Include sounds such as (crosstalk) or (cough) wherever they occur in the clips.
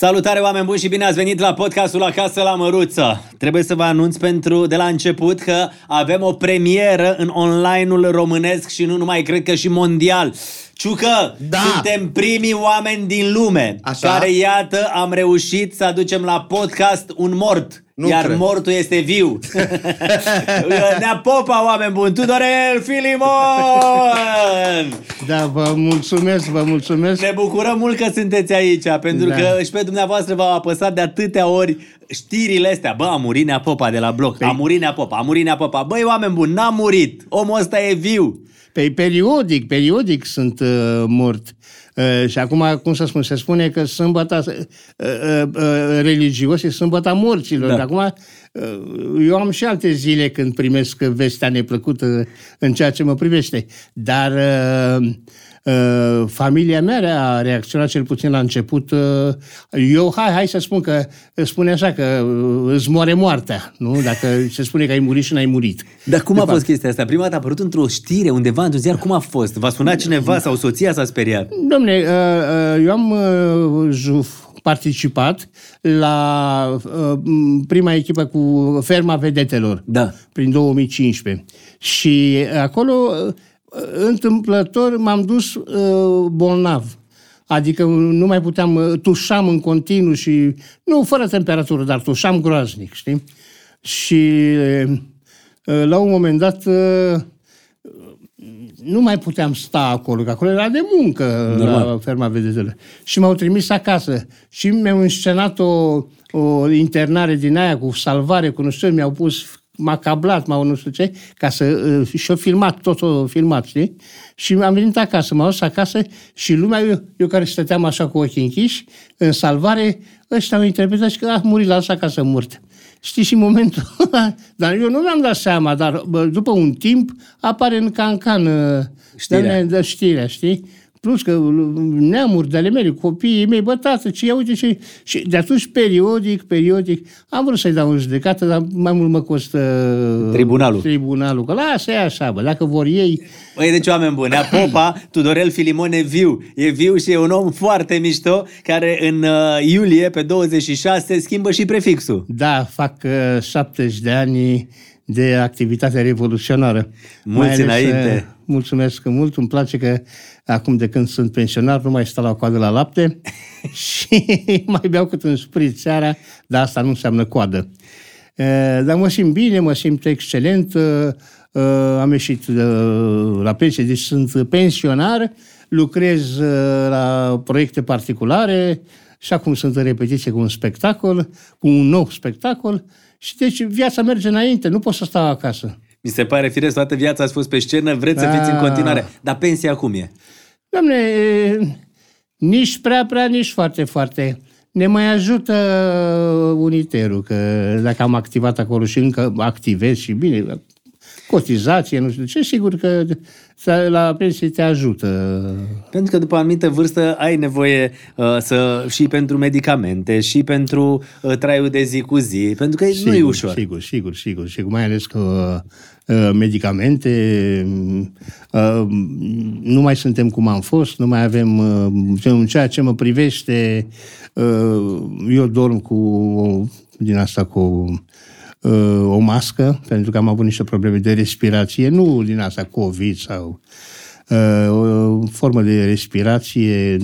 Salutare oameni buni și bine ați venit la podcastul Acasă la Măruță. Trebuie să vă anunț pentru de la început că avem o premieră în online-ul românesc și nu numai, cred că și mondial. Ciucă, Da. suntem primii oameni din lume Așa. care, iată, am reușit să aducem la podcast un mort. Nu iar cred. mortul este viu. (laughs) Nea Popa, oameni buni, Tudorel Filimon! Da, vă mulțumesc, vă mulțumesc. Ne bucurăm mult că sunteți aici, pentru Da. că și pe dumneavoastră v-au apăsat de atâtea ori știrile astea. Bă, a murit Nea Popa de la bloc, a murit Nea Popa, a murit Nea Popa. Băi, oameni buni, n-a murit, omul ăsta e viu. Pe periodic, periodic sunt uh, mort. Uh, și acum, cum să spun, se spune că sâmbăta uh, uh, uh, religios e sâmbăta morților. Da. Da. Acum, uh, eu am și alte zile când primesc vestea neplăcută în ceea ce mă privește. Dar uh, uh, familia mea a reacționat cel puțin la început. Uh, eu, hai, hai să spun că spune așa că uh, îți moare moartea, nu? Dacă se spune că ai murit și n-ai murit. Dar cum a fost chestia asta? Prima dată a apărut într-o știre undeva, într-un ziar, cum a fost? V-a sunat cineva sau soția s-a speriat? Domne, uh, uh, eu am uh, juf- participat la uh, m, prima echipă cu Ferma Vedetelor Da. prin 2015 și acolo uh, întâmplător m-am dus uh, bolnav. Adică nu mai puteam, uh, tușam în continuu și, nu fără temperatură, dar tușam groaznic, știi? Și uh, la un moment dat uh, nu mai puteam sta acolo, că acolo era de muncă Normal. la ferma vedetelor. Și m-au trimis acasă și mi-au înscenat o, o internare din aia cu salvare, cu nu știu, mi-au pus m-a cablat, m-au nu știu ce, ca să... uh, Și-au filmat, tot o filmat, știi? Și am venit acasă, m-am dus acasă și lumea, eu, eu care stăteam așa cu ochii închiși, în salvare, ăștia au interpretat și că a murit la asta acasă mort. Știi, și în momentul ăla, (laughs) dar eu nu mi-am dat seama, dar bă, după un timp apare în cancan uh, Știrea. de, de știrea, știi? Plus că neamuri de ale mele, copiii mei, bă, tată, ce ia uite ce... Și de atunci, periodic, periodic, am vrut să-i dau în judecată, dar mai mult mă costă... Tribunalul. Tribunalul, că lasă e așa, bă, dacă vor ei... Băi, deci oameni buni, (coughs) Nea Popa, Tudorel Filimon e viu. E viu și e un om foarte mișto, care în uh, iulie, pe 26, schimbă și prefixul. Da, fac uh, 70 de ani de activitate revoluționară. Mulți înainte. uh, mulțumesc mult, îmi place că acum de când sunt pensionar nu mai stau la coadă la lapte (laughs) și mai beau cât un sprit seara, dar asta nu înseamnă coadă. Uh, Dar mă simt bine, mă simt excelent, uh, uh, am ieșit uh, la pensie, deci sunt pensionar, lucrez uh, la proiecte particulare și acum sunt în repetiție cu un spectacol, cu un nou spectacol și deci viața merge înainte, nu pot să stau acasă. Mi se pare firesc, toată viața ați fost pe scenă, vreți să fiți în Da. continuare. Dar pensia cum e? Doamne, e, nici prea, prea, nici foarte, foarte. Ne mai ajută uniterul, că dacă am activat acolo și încă activez și bine, cotizație, nu știu ce, sigur că la pensie te ajută. Pentru că după o anumită vârstă ai nevoie uh, să și pentru medicamente, și pentru uh, traiul de zi cu zi, pentru că nu e ușor. Sigur, sigur, sigur, sigur. Mai ales că uh, medicamente, uh, nu mai suntem cum am fost, nu mai avem, uh, în ceea ce mă privește, uh, eu dorm cu, o- din asta, cu uh, o mască, pentru că am avut niște probleme de respirație, nu din asta COVID sau uh, o formă de respirație,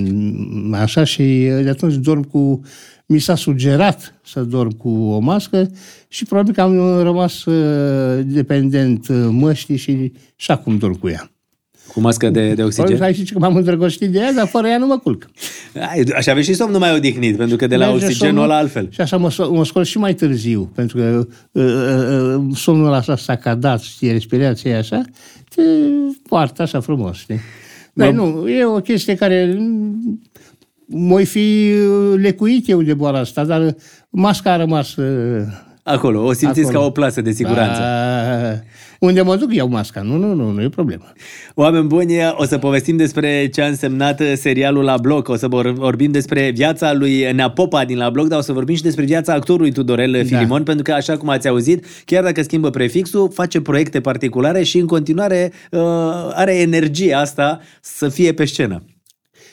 așa, și de atunci dorm cu... Mi s-a sugerat să dorm cu o mască și probabil că am rămas uh, dependent uh, măștii și, și acum dorm cu ea. Cu mască de, de Probabil oxigen. că ai zice că m-am îndrăgostit de ea, dar fără ea nu mă culc. Ai, așa aveți și somnul mai odihnit, pentru că de la Merge oxigenul somnul ăla altfel. Și așa mă, so- mă scol și mai târziu, pentru că uh, uh, uh, somnul ăla așa sacadat, știi, respirația e așa, te poartă așa frumos, știi? Dar nu, e o chestie care mm, moi fi uh, lecuit eu de boala asta, dar masca a rămas... uh, Acolo, o simțiți Acolo. ca o plasă de siguranță. a, unde mă duc iau masca, nu, nu, nu, nu e problemă. Oameni buni, o să povestim despre ce a însemnat serialul La Bloc, o să vor- vorbim despre viața lui Nea Popa din La Bloc, dar o să vorbim și despre viața actorului Tudorel Filimon, pentru că, așa cum ați auzit, chiar dacă schimbă prefixul, face proiecte particulare și în continuare uh, are energia asta să fie pe scenă.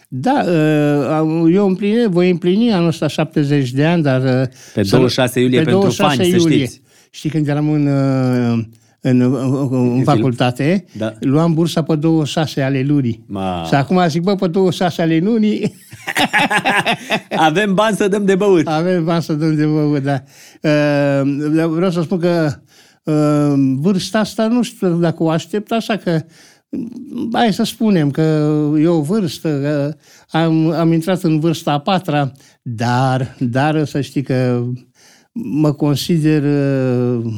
Da, uh, eu împline, voi împlini anul ăsta 70 de ani, dar... uh, Pe să- 26 iulie pe pentru 26 fani, să iulie. știți. Știi, când eram în, uh, în, în, în facultate, Da. luam bursa pe 26 ale lunii. Ma. Și acum zic, bă, pe 26 ale lunii Avem bani să dăm de băut. avem bani să dăm de băut, da. Uh, vreau să spun că uh, vârsta asta nu știu dacă o aștept, așa că hai să spunem că e o vârstă, că am, am intrat în vârsta a patra, dar, dar să știi că mă consider uh,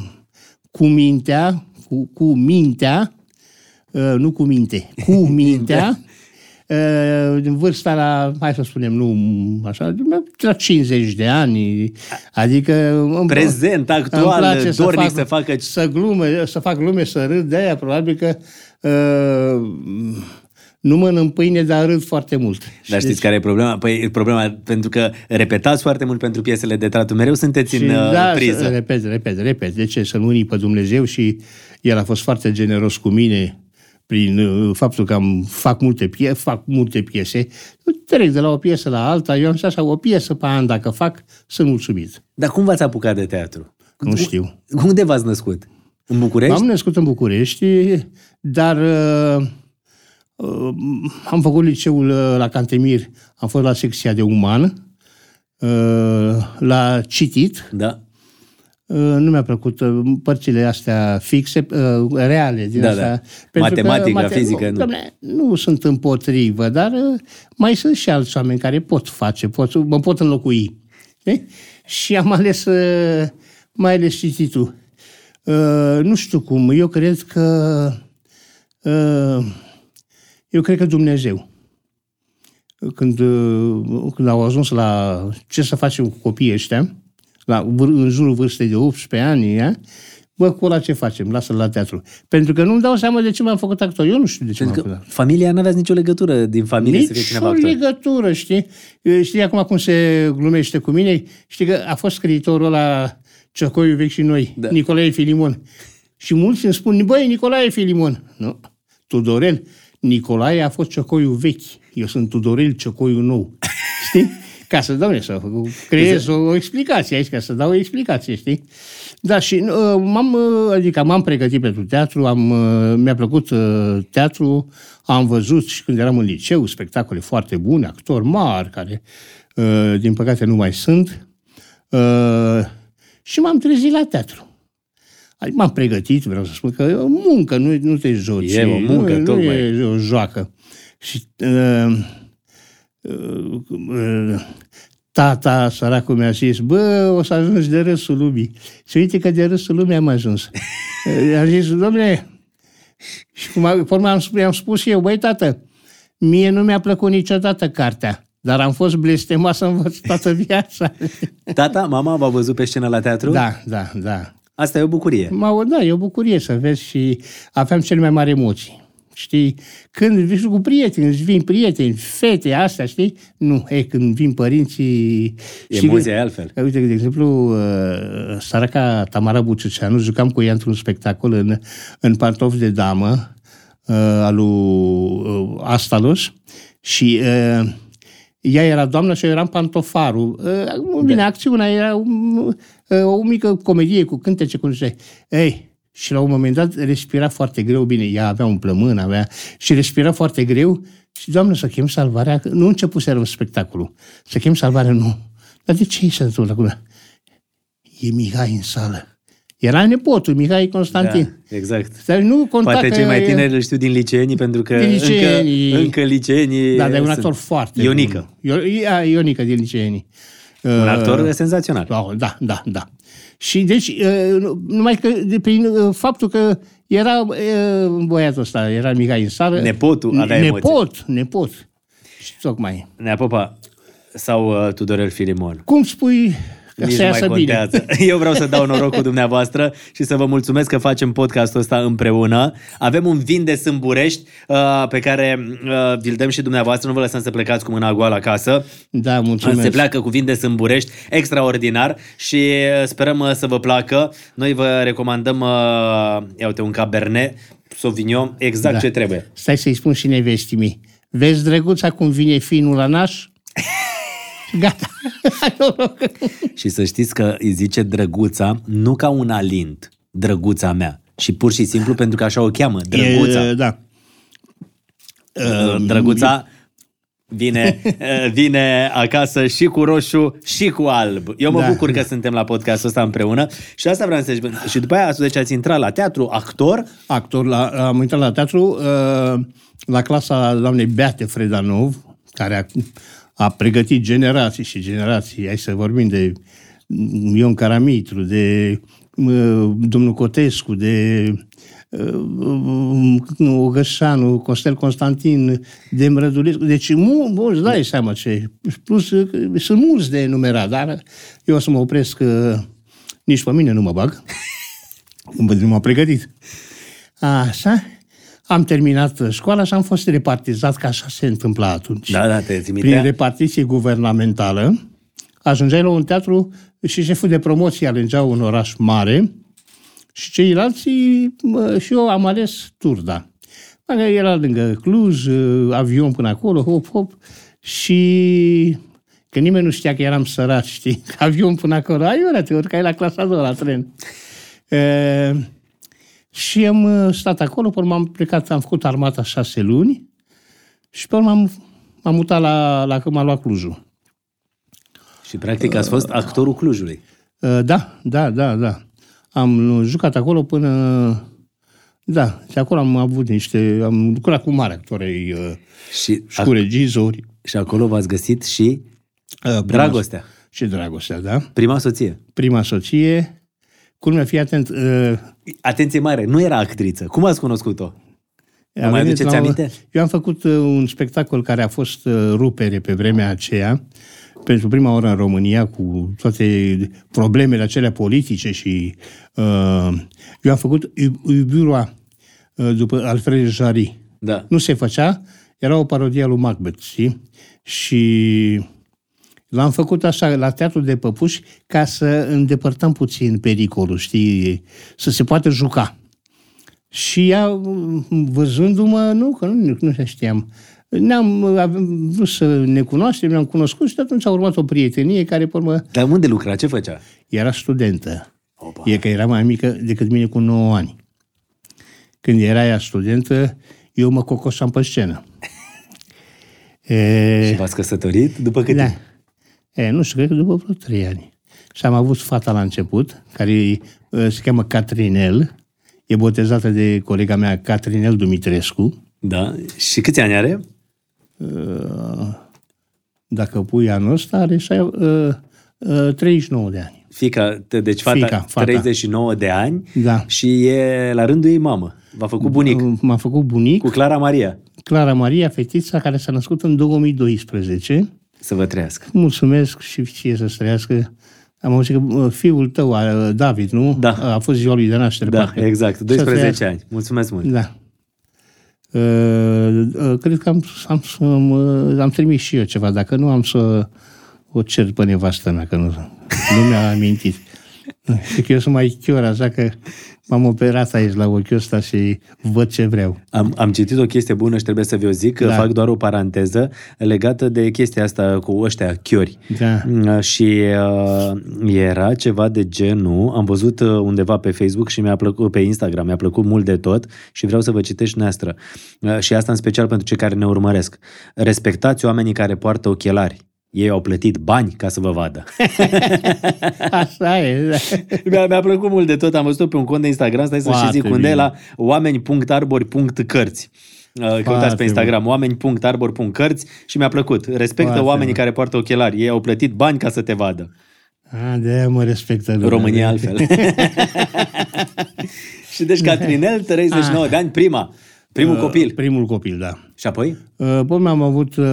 cu mintea, cu, cu mintea, uh, nu cu minte, cu (laughs) mintea, uh, în vârsta la, hai să spunem, nu așa, la 50 de ani, adică... îmi- Prezent, îmi actual, place dornic să facă- Să glume, să fac glume, să râd, de-aia probabil că uh, nu mănânc pâine, dar râd foarte mult. Dar știți care e problema? Păi e problema pentru că repetați foarte mult pentru piesele de teatru. Mereu sunteți în uh, da, priză. să- repet, repet, repet. De ce? Să-L unii pe Dumnezeu și El a fost foarte generos cu mine prin uh, faptul că am, fac, multe pie, fac multe piese. Trec de la o piesă la alta. Eu am zis așa, o piesă pe an, dacă fac, sunt mulțumit. Dar cum v-ați apucat de teatru? Nu știu. Unde v-ați născut? În București? M-am născut în București, dar uh, uh, am făcut liceul uh, la Cantemir, am fost la secția de uman, uh, la citit, Da. Uh, nu mi-a plăcut uh, părțile astea fixe, uh, reale. Din Da, astea, da. Matematica, fizică, nu. nu. Dom'le, nu sunt împotrivă, dar uh, mai sunt și alți oameni care pot face, pot, mă pot înlocui. Știi? Și am ales uh, mai ales cititul. Uh, nu știu cum, eu cred că uh, eu cred că Dumnezeu când, uh, când au ajuns la ce să facem cu copiii ăștia, la, vâr- în jurul vârstei de 18 ani, ia, bă, cu ăla ce facem? Lasă-l la teatru. Pentru că nu-mi dau seama de ce m-am făcut actor. Eu nu știu de ce m-am Pentru făcut că familia n-aveați nicio legătură din familie să fie nici cineva o actor. legătură, știi? Știi acum cum se glumește cu mine? Știi că a fost scriitorul la Ciocoiu Vechi și Noi, Da. da. Nicolae Filimon. Și mulți îmi spun, băi, Nicolae Filimon. Nu, Tudorel. Nicolae a fost Ciocoiu Vechi. Eu sunt Tudorel Ciocoiu Nou. (laughs) Știi? Ca să, domne, să creez o, o explicație aici, ca să dau o explicație, știi? Da, și uh, m-am, uh, adică m-am pregătit pentru teatru, am, uh, mi-a plăcut uh, teatru, am văzut și când eram în liceu spectacole foarte bune, actori mari, care uh, din păcate nu mai sunt, uh, și m-am trezit la teatru. Adică m-am pregătit, vreau să spun că e o muncă, nu, nu te joci. E o muncă, nu, nu tocmai. e o joacă. Și uh, uh, uh, tata, săracul, mi-a zis, bă, o să ajungi de râsul lumii. Și uite că de râsul lumii am ajuns. Uh, Am zis, domnule, și cum am, pe urmă am, spus, am spus eu, băi, tată, mie nu mi-a plăcut niciodată cartea, dar am fost blestemat să învăț toată viața. Tata, mama v-a văzut pe scenă la teatru? da, da, da. Asta e o bucurie. Mă, da, e o bucurie să vezi și aveam cele mai mari emoții. Știi? Când vii cu prieteni, îți vin prieteni, fete, astea, știi? Nu, e când vin părinții... știi Emoția că- e altfel. Uite, de exemplu, uh, săraca Tamara Buciceanu, jucam cu ea într-un spectacol în, în pantofi de damă uh, al lui uh, Astalos și uh, ea era doamnă și eu eram pantofarul. Uh, bine, acțiunea era um, uh, o mică comedie cu cântece, cum zice. Ei, și la un moment dat respira foarte greu, bine, ea avea un plămân, avea, și respira foarte greu și, doamnă, să chem salvarea, că nu începuserăm spectacolul, să chem salvarea, nu. Dar de ce se întâmplă acum? E Mihai în sală. Era nepotul, Mihai Constantin. Da, exact. Dar nu conta Poate că cei mai e- tineri îl știu din liceenii, pentru că Din liceenii. încă, încă liceenii... Da, dar e un sunt- actor foarte Ionica. bun. Io- Ionică din liceenii. Un actor senzațional. Da, da, da, da. Și deci, uh, nu- numai că de prin uh, faptul că era uh, băiatul ăsta, era Mihai în sală. Nepotul avea emoții. Nepot, nepot. Și tocmai. Nea Popa sau uh, Tudorel Filimon. Cum spui că Nici să nu mai iasă bine? contează. (laughs) Eu vreau să dau noroc cu dumneavoastră și să vă mulțumesc că facem podcastul ăsta împreună. Avem un vin de Sâmburești uh, pe care uh, vi-l dăm și dumneavoastră. Nu vă lăsăm să plecați cu mâna goală acasă. Da, mulțumesc. Se pleacă cu vin de Sâmburești, extraordinar și uh, sperăm uh, să vă placă. Noi vă recomandăm, uh, ia uite, un Cabernet Sauvignon, exact Da. ce trebuie. Stai să-i spun și nevestii mei. Vezi, drăguța, cum vine finul la naș? Gata. (laughs) și să știți că îi zice drăguța nu ca un alint, drăguța mea, și pur și simplu pentru că așa o cheamă, drăguța. E, da. Drăguța vine, vine acasă și cu roșu și cu alb. Eu mă da. bucur că suntem la podcastul ăsta împreună și asta vreau să zic. Și după aia, deci ați intrat la teatru, actor? Actor, la, am intrat la teatru la clasa doamnei Beate Fredanov, care a, a pregătit generații și generații. Hai să vorbim de Ion Caramitru, de domnul Cotescu, de Ogășanu, Costel Constantin, Demrădulescu, deci mulți, dai seama ce. Plus, sunt mulți de enumerat, dar eu o să mă opresc, nici pe mine nu mă bag. (laughs) Nu m-am pregătit. Așa, am terminat școala și am fost repartizat, ca așa se întâmpla atunci. Da, da, te Prin repartiție guvernamentală, ajungeai la un teatru și șeful de promoție alingea un oraș mare, și ceilalți, și eu am ales Turda. Era lângă Cluj, avion până acolo, hop, hop, și că nimeni nu știa că eram sărat, știi, că (laughs) avion până acolo, ai te urcai la clasa a doua la tren. E, și am stat acolo, până am plecat, am făcut armata șase luni și pe urmă am, m-am mutat la, la că m-a luat Clujul. Și practic ați fost actorul Clujului. Da, da, da, da. Am jucat acolo până... Da, și acolo am avut niște... Am lucrat cu mari actori uh, și, și cu regizori. Și acolo v-ați găsit și uh, dragostea. Și dragostea, da. Prima soție. Prima soție. Cum mi-a fi atent... Uh, Atenție mare, nu era actriță. Cum ați cunoscut-o? Nu mai aduceți aminte? Eu am făcut uh, un spectacol care a fost uh, rupere pe vremea aceea pentru prima oară în România cu toate problemele acelea politice și uh, eu am făcut Iubirua uh, după Alfred Jarry. Da. Nu se făcea, era o parodie a lui Macbeth, știi? Și l-am făcut așa la teatru de păpuși ca să îndepărtăm puțin pericolul, știi? Să se poată juca. Și ea, văzându-mă, nu, că nu, nu știam, ne-am vrut să ne cunoaștem, ne-am cunoscut și atunci a urmat o prietenie care, pe urmă... Dar unde lucra? Ce făcea? Era studentă. Opa. E că era mai mică decât mine cu 9 ani. Când era ea studentă, eu mă cocoșam pe scenă. E... (laughs) Și v-ați căsătorit după cât da. E, nu știu, cred că după vreo trei ani. Și am avut fata la început, care se cheamă Catrinel, e botezată de colega mea Catrinel Dumitrescu. Da. Și câți ani are? dacă pui anul ăsta, are 39 de ani. Fica, deci fata, Fica, fata 39 de ani da. și e la rândul ei mamă. V-a făcut bunic. M-a făcut bunic. Cu Clara Maria. Clara Maria, fetița care s-a născut în 2012. Să vă trăiască. Mulțumesc și ție să trăiască. Am auzit că fiul tău, David, nu? Da. A fost ziua lui de naștere. Da, parcă. exact. 12 ani. Mulțumesc mult. Da. Uh, uh, cred că am, am, am, am trimis și eu ceva. Dacă nu, am să o cer pe nevastă mea, că nu, nu mi-a amintit. Și (laughs) că eu sunt mai chior, așa că m-am operat aici la ochiul ăsta și văd ce vreau. Am, am citit o chestie bună și trebuie să vi-o zic, da. fac doar o paranteză legată de chestia asta cu ăștia chiori. Da. Mm, și uh, era ceva de genul, am văzut uh, undeva pe Facebook și mi-a plăcut, pe Instagram, mi-a plăcut mult de tot și vreau să vă citești noastră. Uh, și asta în special pentru cei care ne urmăresc. Respectați oamenii care poartă ochelari ei au plătit bani ca să vă vadă. (laughs) Așa e. Da. (laughs) mi-a, mi-a plăcut mult de tot. Am văzut pe un cont de Instagram, stai să și zic unde e la oameni.arbori.cărți. Uh, căutați pe Instagram oameni.arbor.cărți și mi-a plăcut. Respectă Foarte oamenii bun. care poartă ochelari. Ei au plătit bani ca să te vadă. A, de mă respectă lumea. România altfel. (laughs) și deci Catrinel, 39 A. de ani, prima. Primul uh, copil. Primul copil, da. Și apoi? Uh, apoi am avut... Uh,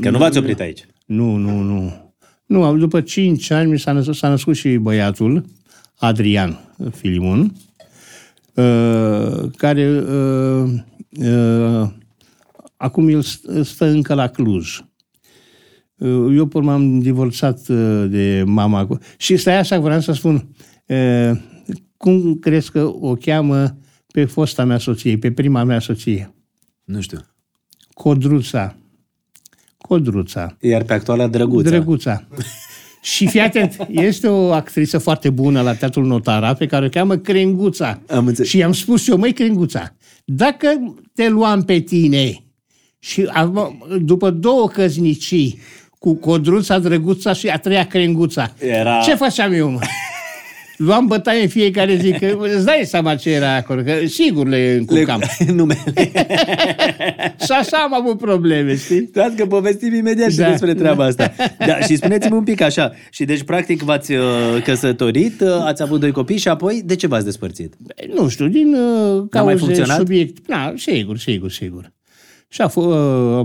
Că nu v-ați oprit aici. Nu, nu, nu. Nu, după 5 ani mi s-a născut, s-a născut și băiatul, Adrian Filimon, uh, care uh, uh, acum el stă încă la Cluj. Uh, eu până m-am divorțat uh, de mama. Și stai așa, vreau să spun, uh, cum crezi că o cheamă pe fosta mea soție, pe prima mea soție? Nu știu. Codruța. Codruța. Iar pe actuala Drăguța. Drăguța. (laughs) Și fii atent, este o actriță foarte bună la Teatrul Notara pe care o cheamă Crenguța. Am înțeles. Și i-am spus eu, măi Crenguța, dacă te luam pe tine și am- după două căznicii cu Codruța, Drăguța și a treia Crenguța, Era- ce făceam eu, mă? (laughs) Luam bătaie în fiecare zi, că îți dai seama ce era acolo, că sigur le încurcam. Le, (laughs) numele. Și așa am avut probleme, știi? Stați că povestim imediat și Da. despre treaba asta. Da, și spuneți-mi un pic așa. Și deci, practic, v-ați uh, căsătorit, uh, ați avut doi copii și apoi de ce v-ați despărțit? Nu știu, din uh, mai cauze, funcționat? subiect. Da, sigur, sigur, sigur. Și a fost, uh,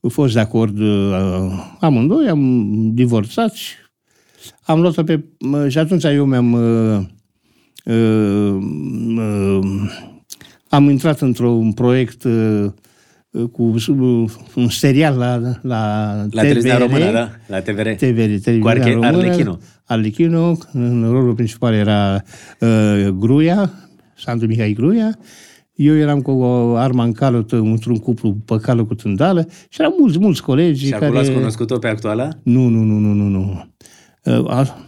am fost de acord uh, amândoi, am divorțat și am luat-o pe... uh, Și atunci eu mi-am... Uh, uh, uh, am intrat într-un proiect uh, cu uh, un serial la, la, La televiziunea română, da? La TVR. TVR, televiziunea Cu Arche- română. Arlechino. Arlechino, în rolul principal era uh, Gruia, Sandu Mihai Gruia. Eu eram cu o arma în cală, t- într-un cuplu pe cală cu tândală și erau mulți, mulți colegi Și care... acolo ați cunoscut-o pe actuala? Nu, nu, nu, nu, nu, nu. Uh, a-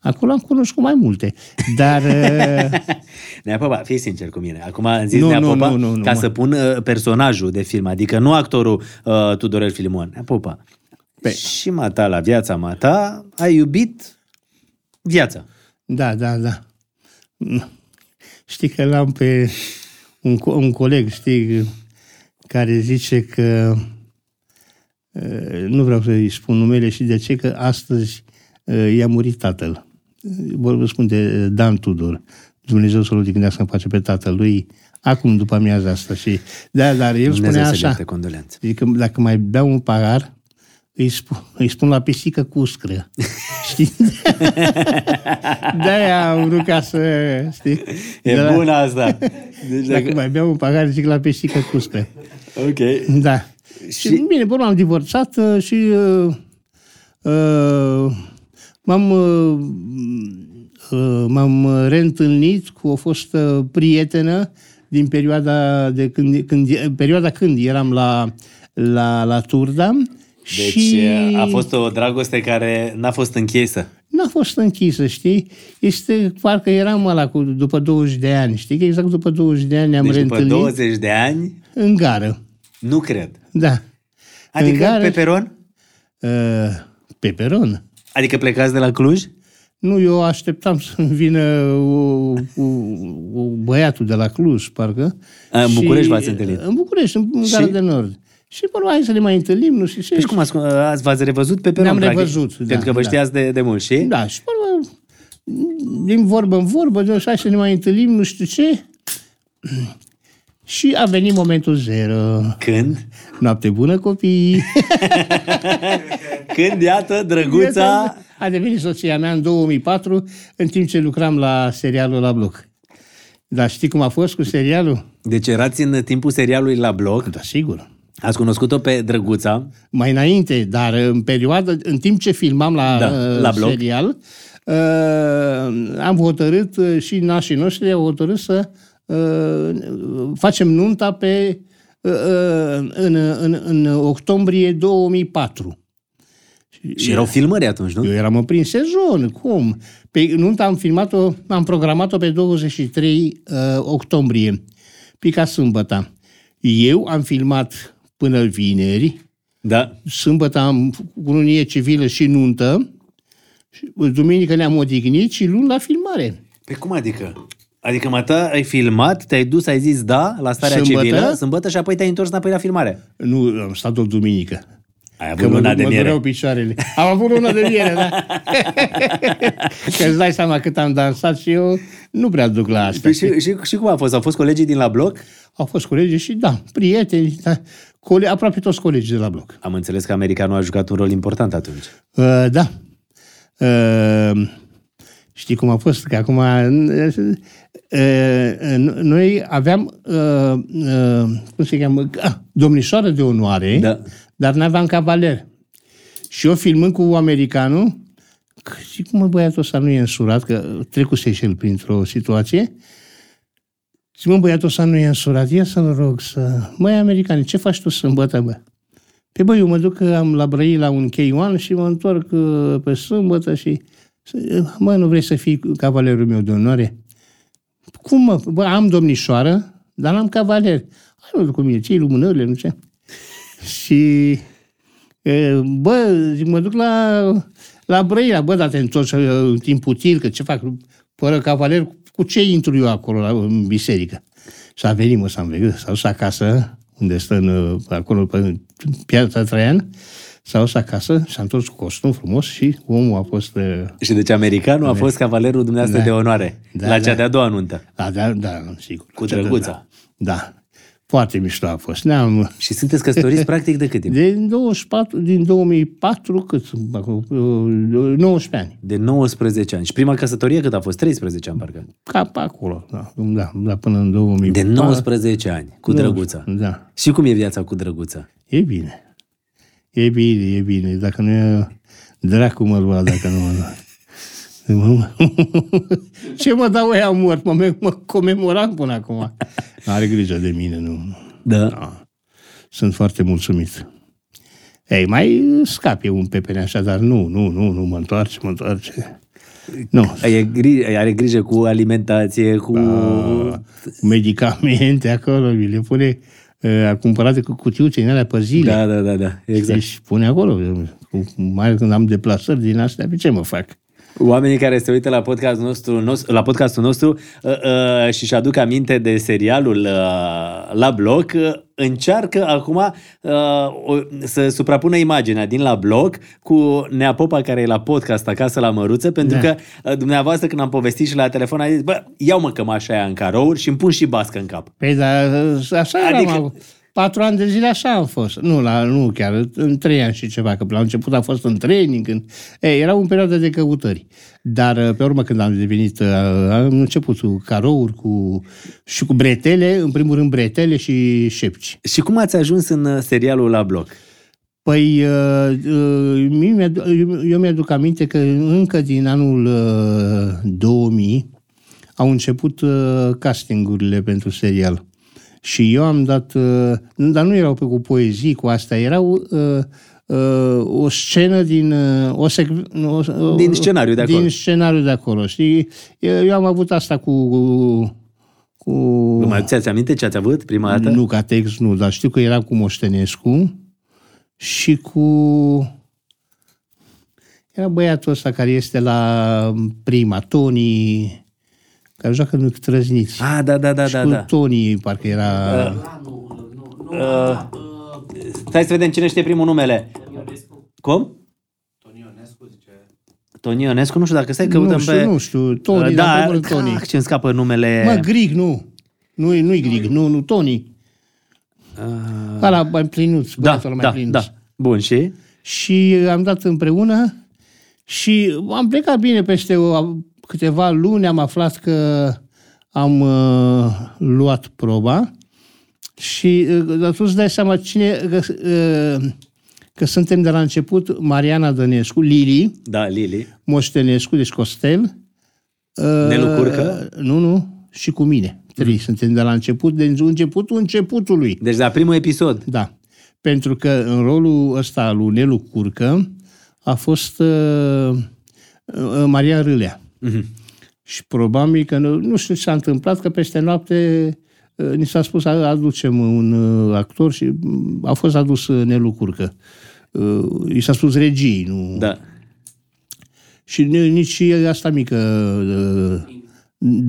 Acolo am cunoscut mai multe, dar... uh, (laughs) Nea Popa, fii sincer cu mine. Acum am zis Nu, Nea nu, Popa nu, nu, nu, ca mă. să pun uh, personajul de film, adică nu actorul uh, Tudorel Filimon. Nea Popa, Pe- și mata la viața mata ai iubit viața. Da, da, da. Știi că l-am pe un, co- un coleg, știi, care zice că uh, nu vreau să-i spun numele și de ce, că astăzi uh, i-a murit tatăl. Vă spun de Dan Tudor. Dumnezeu să-l odihnească în pace pe tatălui, acum după amiaza asta. Și, da, dar el Dumnezeu spunea să așa, ierte condolențe. Zic că dacă mai beau un pahar, îi spun, îi spun la pisică cu uscră. (laughs) Știi? De-aia am vrut ca să... Știi? E De la- bună asta. Deci Dacă mai beau un pahar, zic la pisică cu uscră. Ok. Da. Și, și bine, bun, am divorțat uh, și uh, uh, m-am, uh, uh, m-am reîntâlnit cu o fostă prietenă din perioada, de când, când, perioada când eram la, la, la Turda. Deci și a fost o dragoste care n-a fost închisă. N-a fost închisă, știi? Este, parcă eram ăla cu, după 20 de ani, știi? Că exact după 20 de ani ne-am Deci după reîntâlnit 20 de ani, în gară. nu cred. Da. Adică În gară- pe peron? Uh, pe peron. Adică plecați de la Cluj? Nu, eu așteptam (laughs) să vină o, o, o băiatul de la Cluj, parcă. A, în Și- București v-ați întâlnit? În București, în, în Și? Gara de Nord. Și până hai să ne mai întâlnim, nu știu ce. Deci cum ați, ați v-ați revăzut pe peron? Ne-am practic? revăzut, da, Pentru că vă da. știați de, de mult, și? Da, și până din vorbă în vorbă, de hai să ne mai întâlnim, nu știu ce. (clears throat) Și a venit momentul zero. Când? Noapte bună, copii! (laughs) Când, iată, drăguța... A devenit soția mea în 2004, în timp ce lucram la serialul la bloc. Dar știi cum a fost cu serialul? Deci erați în timpul serialului la bloc, Da, sigur. ați cunoscut-o pe drăguța, Mai înainte, dar în perioadă, în timp ce filmam la, Da, uh, la bloc. serial, uh, am hotărât uh, și nașii noștri au hotărât să uh, facem nunta pe uh, uh, în, în, în octombrie 2004. Și erau filmări atunci, nu? Eu eram în prin sezon, cum? Pe nunta am filmat-o, am programat-o pe 23 uh, octombrie, pica sâmbătă. Eu am filmat până vineri, Da. sâmbătă am cununie civilă și nuntă, și duminică ne-am odihnit și luni la filmare. Pe cum adică? Adică, mata, ai filmat, te-ai dus, ai zis da la starea Sâmbătă? civilă, sâmbătă și apoi te-ai întors înapoi la filmare. Nu, am stat o duminică. Ai avut Că mă, luna de mă miere. dureau picioarele. Am avut luna de miere, da. (laughs) Că îți dai seama cât am dansat și eu nu prea duc la asta. Păi și, și, și cum a fost? Au fost colegii din la bloc? Au fost colegi și da, prieteni, da, cole- aproape toți colegii de la bloc. Am înțeles că americanul a jucat un rol important atunci. Uh, da. Uh, știi cum a fost? Că acum uh, uh, noi aveam, uh, uh, cum se cheamă, ah, domnișoară de onoare, Da. Dar n-aveam cavaler. Și eu filmând cu americanul, că zic, mă, băiatul ăsta nu e însurat, că trecuse și el printr-o situație, Și mă, băiatul ăsta nu e însurat, ia să-l rog să... Măi, americani, ce faci tu sâmbătă, bă? Pe băi, eu mă duc am la Brăi la un K1 și mă întorc uh, pe sâmbătă și... Mă, nu vrei să fii cavalerul meu de onoare? Cum mă? Bă, am domnișoară, dar n-am cavaler. Hai, mă, cu mine, ce lumânările, nu ce? Și... Bă, zic, mă duc la, la Brăila, bă, dar te întorci uh, în timp util, că ce fac? Fără cavaler, cu ce intru eu acolo la, în biserică? Și a venit, mă, s-am venit, s-a dus acasă, unde stă în, uh, acolo pe piața Traian, s-a dus acasă, s-a întors cu costum frumos și omul a fost... Uh, și deci americanul a fost cavalerul dumneavoastră da. de onoare da, la cea da. de-a doua nuntă. Da, da, da, sigur. Cu drăguța. Da. da. Foarte mișto a fost. Ne-am... Și sunteți căsătoriți (laughs) practic de cât timp? Din 24, din 2004, cât? 19 ani. De 19 ani. Și prima căsătorie cât a fost? 13 ani, parcă. Ca pe acolo, da. da, da până în 2004. De 19 ani, cu 19, Drăguța. Da. Și cum e viața cu Drăguța? E bine. E bine, e bine. Dacă nu e... Dracu mă lua dacă nu mă (laughs) Ce mă dau ăia mort? Mă, mă comemoram până acum. Are grijă de mine, nu. Da. da. Sunt foarte mulțumit. Ei, mai scape un pepene așa, dar nu, nu, nu, nu, mă întoarce, mă întoarce. Nu. E gri- are grijă cu alimentație, cu... Da, medicamente acolo, mi le pune a cumpărat cu cutiuțe în alea pe zile. Da, da, da, da, exact. Deci pune acolo, mai când am deplasări din astea, pe ce mă fac? Oamenii care se uită la podcastul nostru, nostru la podcastul nostru uh, uh, și își aduc aminte de serialul uh, la bloc, uh, încearcă acum uh, o, să suprapună imaginea din la bloc cu Neapopa care e la podcast acasă la Măruță, pentru da. că uh, dumneavoastră când am povestit și la telefon a zis, bă, iau mă cămașa aia în carouri și îmi pun și bască în cap. Păi da, așa adică, eram patru ani de zile așa am fost. Nu, la, nu chiar, în trei ani și ceva, că la început a fost în training. Când, ei, era o perioadă de căutări. Dar pe urmă când am devenit, am început cu carouri cu, și cu bretele, în primul rând bretele și șepci. Și cum ați ajuns în serialul la bloc? Păi, eu mi-aduc aminte că încă din anul 2000 au început castingurile pentru serial. Și eu am dat, uh, dar nu erau pe cu poezii, cu asta, erau uh, uh, o scenă din o sec- o, din scenariu de acolo. Din scenariu de acolo, știi? Eu, eu am avut asta cu cu... Nu mai ți aminte ce ați avut prima dată? Nu, ca text nu, dar știu că eram cu Moștenescu și cu... Era băiatul ăsta care este la prima, Tony care joacă în Trăzniți. Ah, da, da, da, și da. cu da. Tony, parcă era... Uh, uh, stai să vedem cine știe primul numele. Cum? Toni Ionescu zice... Toni Ionescu, nu știu dacă stai căutăm nu știu, pe... Nu știu, Tony, uh, da, da, Tony. ce îmi scapă numele... Mă, Grig, nu. Nu-i, nu-i Grig, nu, nu, Tony. Uh... Ăla mai plinuț, da, mai da, plinuț. da. Bun, și? Și am dat împreună și am plecat bine peste o câteva luni am aflat că am uh, luat proba și uh, atunci îți dai seama cine, că, uh, că suntem de la început Mariana Dănescu, Lili, da, Lili. Moștenescu, deci Costel, uh, Nelu Curcă? Nu, nu, și cu mine. Trei, mm. suntem de la început, de începutul începutului. Deci la primul episod. Da. Pentru că în rolul ăsta al lui Nelu Curcă a fost uh, uh, Maria Râlea. Uh-huh. Și probabil că nu, nu știu ce s-a întâmplat, că peste noapte uh, ni s-a spus aducem un uh, actor și mm, a fost adus uh, Nelu Curcă. I s-a spus regii, nu... Da. Și nici asta mică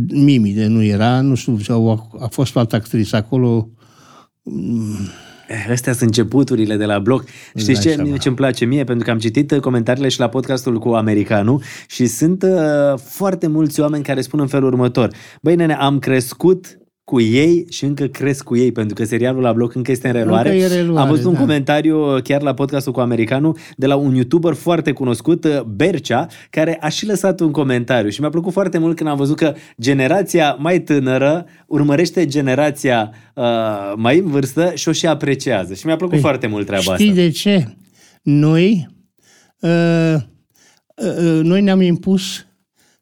Mimi de nu era, nu știu, a fost o altă actriță acolo mm, Eh, astea sunt începuturile de la blog. Știți ce, ce îmi place mie? Pentru că am citit uh, comentariile și la podcastul cu americanul și sunt uh, foarte mulți oameni care spun în felul următor. Băi, nene, am crescut cu ei și încă cresc cu ei, pentru că serialul la bloc încă este în reluare. Încă e reluare Am văzut da. un comentariu chiar la podcastul cu americanul de la un youtuber foarte cunoscut, uh, Bercea, care a și lăsat un comentariu și mi-a plăcut foarte mult când am văzut că generația mai tânără urmărește generația uh, mai în vârstă și o și apreciază. Și mi-a plăcut păi, foarte mult treaba știi asta. de ce? Noi, uh, uh, noi ne-am impus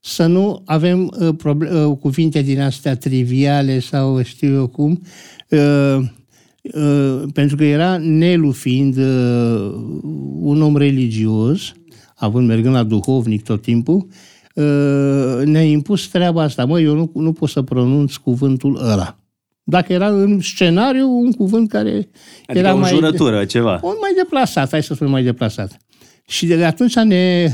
să nu avem uh, proble- uh, cuvinte din astea triviale sau știu eu cum, uh, uh, pentru că era Nelu fiind uh, un om religios, având mergând la duhovnic tot timpul, uh, ne-a impus treaba asta. Mă, eu nu, nu pot să pronunț cuvântul ăla. Dacă era în scenariu un cuvânt care Adică era o mai... jurătură, ceva. Un mai deplasat, hai să spun mai deplasat. Și de atunci ne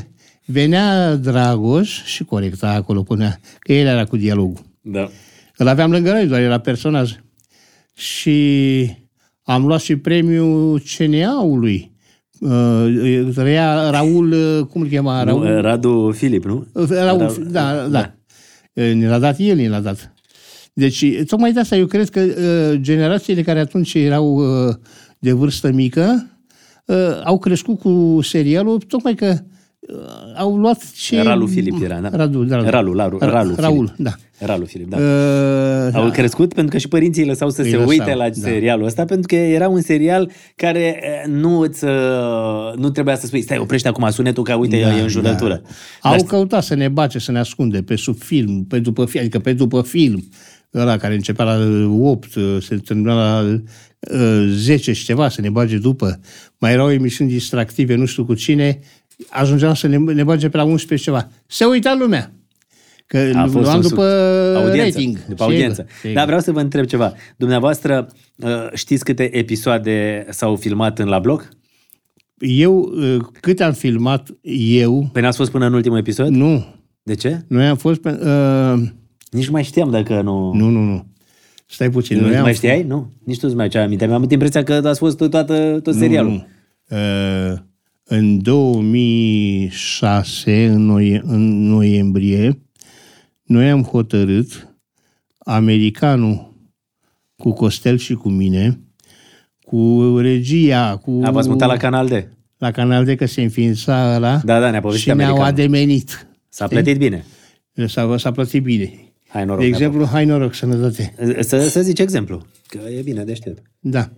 venea Dragoș și corecta acolo, punea că el era cu dialogul. Da. Îl aveam lângă noi, doar era personaj. Și am luat și premiul CNA-ului. Uh, Rea Raul, uh, cum îl chema? Raul, Nu, Radu Filip, nu? Raul, Ra- da, da. da. Ne l-a dat el, ne l-a dat. Deci, tocmai de asta eu cred că uh, generațiile care atunci erau uh, de vârstă mică uh, au crescut cu serialul, tocmai că uh, au luat ce... Ralu Filip era, da? Radu, Ralu. Ralu, Ralu, Ralu Raul, Filip. da. Ralu Filip, da. Uh, Au crescut pentru că și părinții îi lăsau să Îi se lăsau, uite la da. serialul ăsta, pentru că era un serial care eh, nu, îți, uh, nu trebuia să spui, stai, oprește acum sunetul, că uite, Da, e în jurătură. Da. Dar Au căutat să ne bace, să ne ascunde pe sub film, pe după film, adică pe după film. Ăla care începea la 8, se termina la uh, 10 și ceva, să ne bage după. Mai erau emisiuni distractive, nu știu cu cine, ajungeam să ne, ne bage pe la 11 ceva. Se uita lumea. Că A fost luam un după audiență, rating. După Sigur, audiență. sigur. Dar vreau să vă întreb ceva. Dumneavoastră uh, știți câte episoade s-au filmat în la bloc? Eu, uh, cât am filmat eu, Păi n-ați fost până în ultimul episod? nu. De ce? Noi am fost pe... Uh, Nici nu mai știam dacă nu... nu, nu, nu. Stai puțin. Nu noi am mai știai? Nu? Nici tu nu mai ai aminte. Mi-am avut impresia că ați fost toată, tot serialul. Nu, nu. Uh, în 2006, în, noie- în noiembrie, noi am hotărât, americanul cu Costel și cu mine, cu regia, cu... A, v-ați mutat la Canal D. la canal de că se înființa ăla Da, da, ne-a povestit și ne-au americanul. ademenit. S-a plătit bine. S-a, s-a plătit bine. Hai noroc. De ne-a exemplu, hai noroc, sănătate. Să, să zici exemplu, că e bine de știut. Da.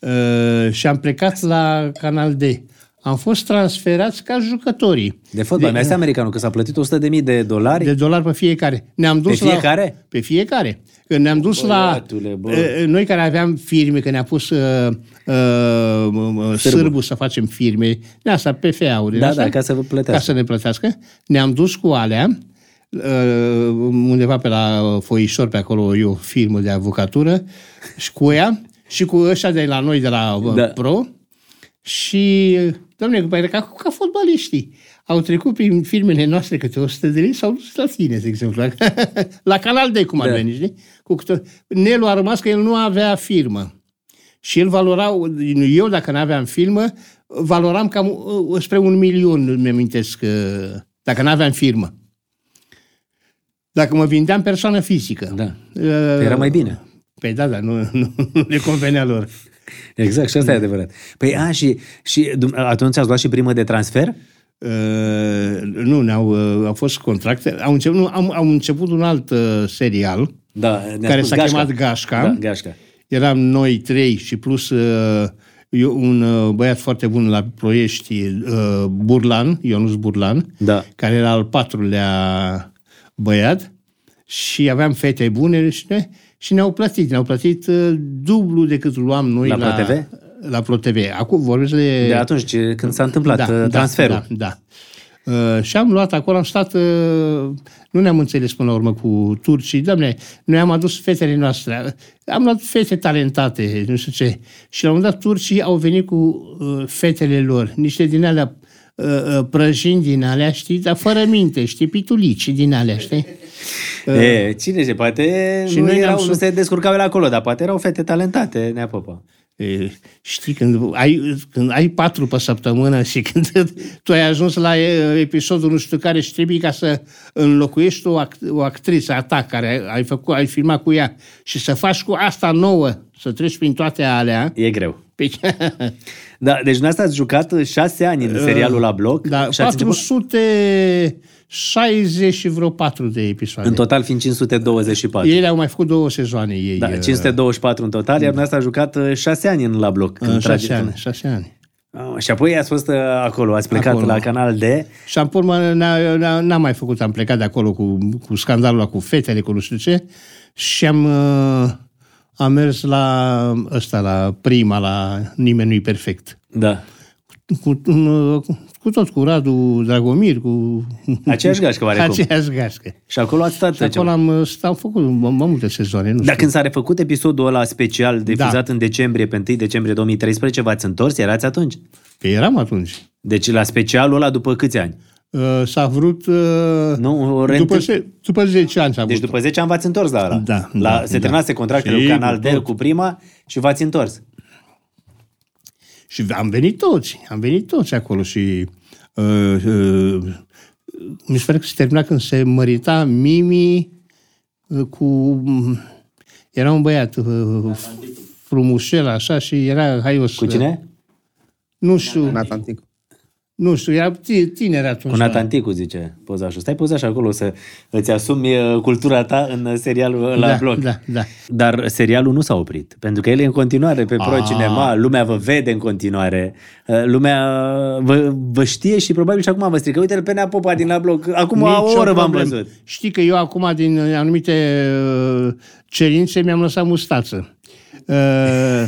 Uh, și am plecat la Canal D. Am fost transferați ca jucătorii. De fotbal, mi-a zis americanul că s-a plătit 100.000 de dolari. De dolari pe fiecare. Ne-am dus Pe fiecare? La, pe fiecare. Când ne-am dus Băiatule, la... bă. uh, Noi care aveam firme, că ne-a pus uh, uh, sârbu să facem firme, de asta, PFA-uri. Da, asta, da, ca să vă plătească. Ca să ne plătească. Ne-am dus cu alea, uh, undeva pe la Foișor, pe acolo e o firmă de avocatură, și cu ea, și cu ăștia de la noi, de la uh, Da. Pro, și, domnule, păi, ca, ca fotbaliștii. Au trecut prin firmele noastre câte 100 de lei, s-au dus la tine, de exemplu. (laughs) la Canal D, cum ar Da. veni, știi? Cu câte... Nelu a rămas că el nu avea firmă. Și el valora, eu dacă nu aveam filmă, valoram cam uh, spre un milion, nu-mi amintesc, uh, dacă nu aveam firmă. Dacă mă vindeam persoană fizică. Da. Uh, Era mai bine. Păi da, da, nu, nu, (laughs) nu le convenea lor. (laughs) Exact, și asta e adevărat. Păi, a, și, și dum- atunci ați luat și primă de transfer? Uh, nu, ne-au, uh, au fost contracte. Au început, nu, am, am început un alt uh, serial Da, ne-a care spus s-a chemat Gașca. Da, Gașca. Eram noi trei și plus uh, eu, un uh, băiat foarte bun la Ploiești, uh, Burlan, Ionuț Burlan, Da. care era al patrulea băiat și aveam fete bune și, ne, și ne-au plătit. Ne-au plătit uh, dublu decât luam noi La la, ProTV? La ProTV. Acum vorbesc de... De atunci ce- când s-a întâmplat da, transferul. Da, da. Uh, și am luat acolo, am stat, uh, nu ne-am înțeles până la urmă cu turcii, doamne, noi am adus fetele noastre, am luat fete talentate, nu știu ce, și la un moment dat turcii au venit cu uh, fetele lor, niște din alea uh, uh, prăjini din alea, știi, dar fără minte, știi, pitulici din alea, știi? E, cine știe, poate Și și nu, noi erau, ne-am nu sus- se descurcau ele acolo, dar poate erau fete talentate, neapăpa. E, știi, când ai, când ai patru pe săptămână și când (laughs) tu ai ajuns la e, episodul nu știu care și trebuie ca să înlocuiești o, act, o actriță a ta care ai, ai, făcut, ai filmat cu ea și să faci cu asta nouă, să treci prin toate alea, E greu. pe, (laughs) Da, deci dumneavoastră ați jucat șase ani în serialul la bloc da, și ați început 460 și vreo 4 de episoade. în total fiind 524. Ei au mai făcut două sezoane ei. Da, uh, 524 în total, iar dumneavoastră a jucat uh, șase ani în la bloc. în Când șase trage- ani, șase ani. Ah, și apoi ați fost uh, acolo, ați plecat Acolo. la Canal D. Și am urmă, n-a- n-a- n-am mai făcut, am plecat de acolo cu, cu scandalul ăla, cu fetele, cu nu știu ce, și am, uh, am mers la ăsta, la prima, la Nimeni nu-i perfect. Da. Cu, uh, cu tot, cu Radu Dragomir, cu... Aceeași gașcă, oarecum. Aceeași gașcă. Și acolo ați stat Și acolo ceva. am, uh, stat- am făcut m- mai multe sezoane, nu Dar știu. când s-a refăcut episodul ăla special difuzat în decembrie, pe 1 decembrie 2013, v-ați întors? Erați atunci? Că eram atunci. Deci la specialul ăla după câți ani? Uh, s-a vrut... Uh, Nu, o după, reîntâl- se, după 10 ani s-a Deci vrut. după 10 ani v-ați întors la ăla. Da, la, da, se da. terminase contractele cu Sigur, Canal D tot. cu prima și v-ați întors. Și am venit toți, am venit toți acolo și uh, uh, mi se pare că se termina când se mărita Mimi uh, cu... Era un băiat uh, frumușel așa și era haios. Cu cine? Nu știu, Nathan Ticu. Nu știu, era ti- tiner atunci. Cu Nathan Ticu, zice pozașul. Stai pozaș acolo să îți asumi uh, cultura ta în serialul la da, bloc. Da, da. Dar serialul nu s-a oprit, pentru că el e în continuare pe Pro Ah. Cinema, lumea vă vede în continuare, uh, lumea vă, vă știe și probabil și acum vă strică. Uite-l pe Nea Popa din la bloc, acum o Nicio oră v-am problemă. văzut. Știi că eu acum, din anumite uh, cerințe, mi-am lăsat mustață. Uh,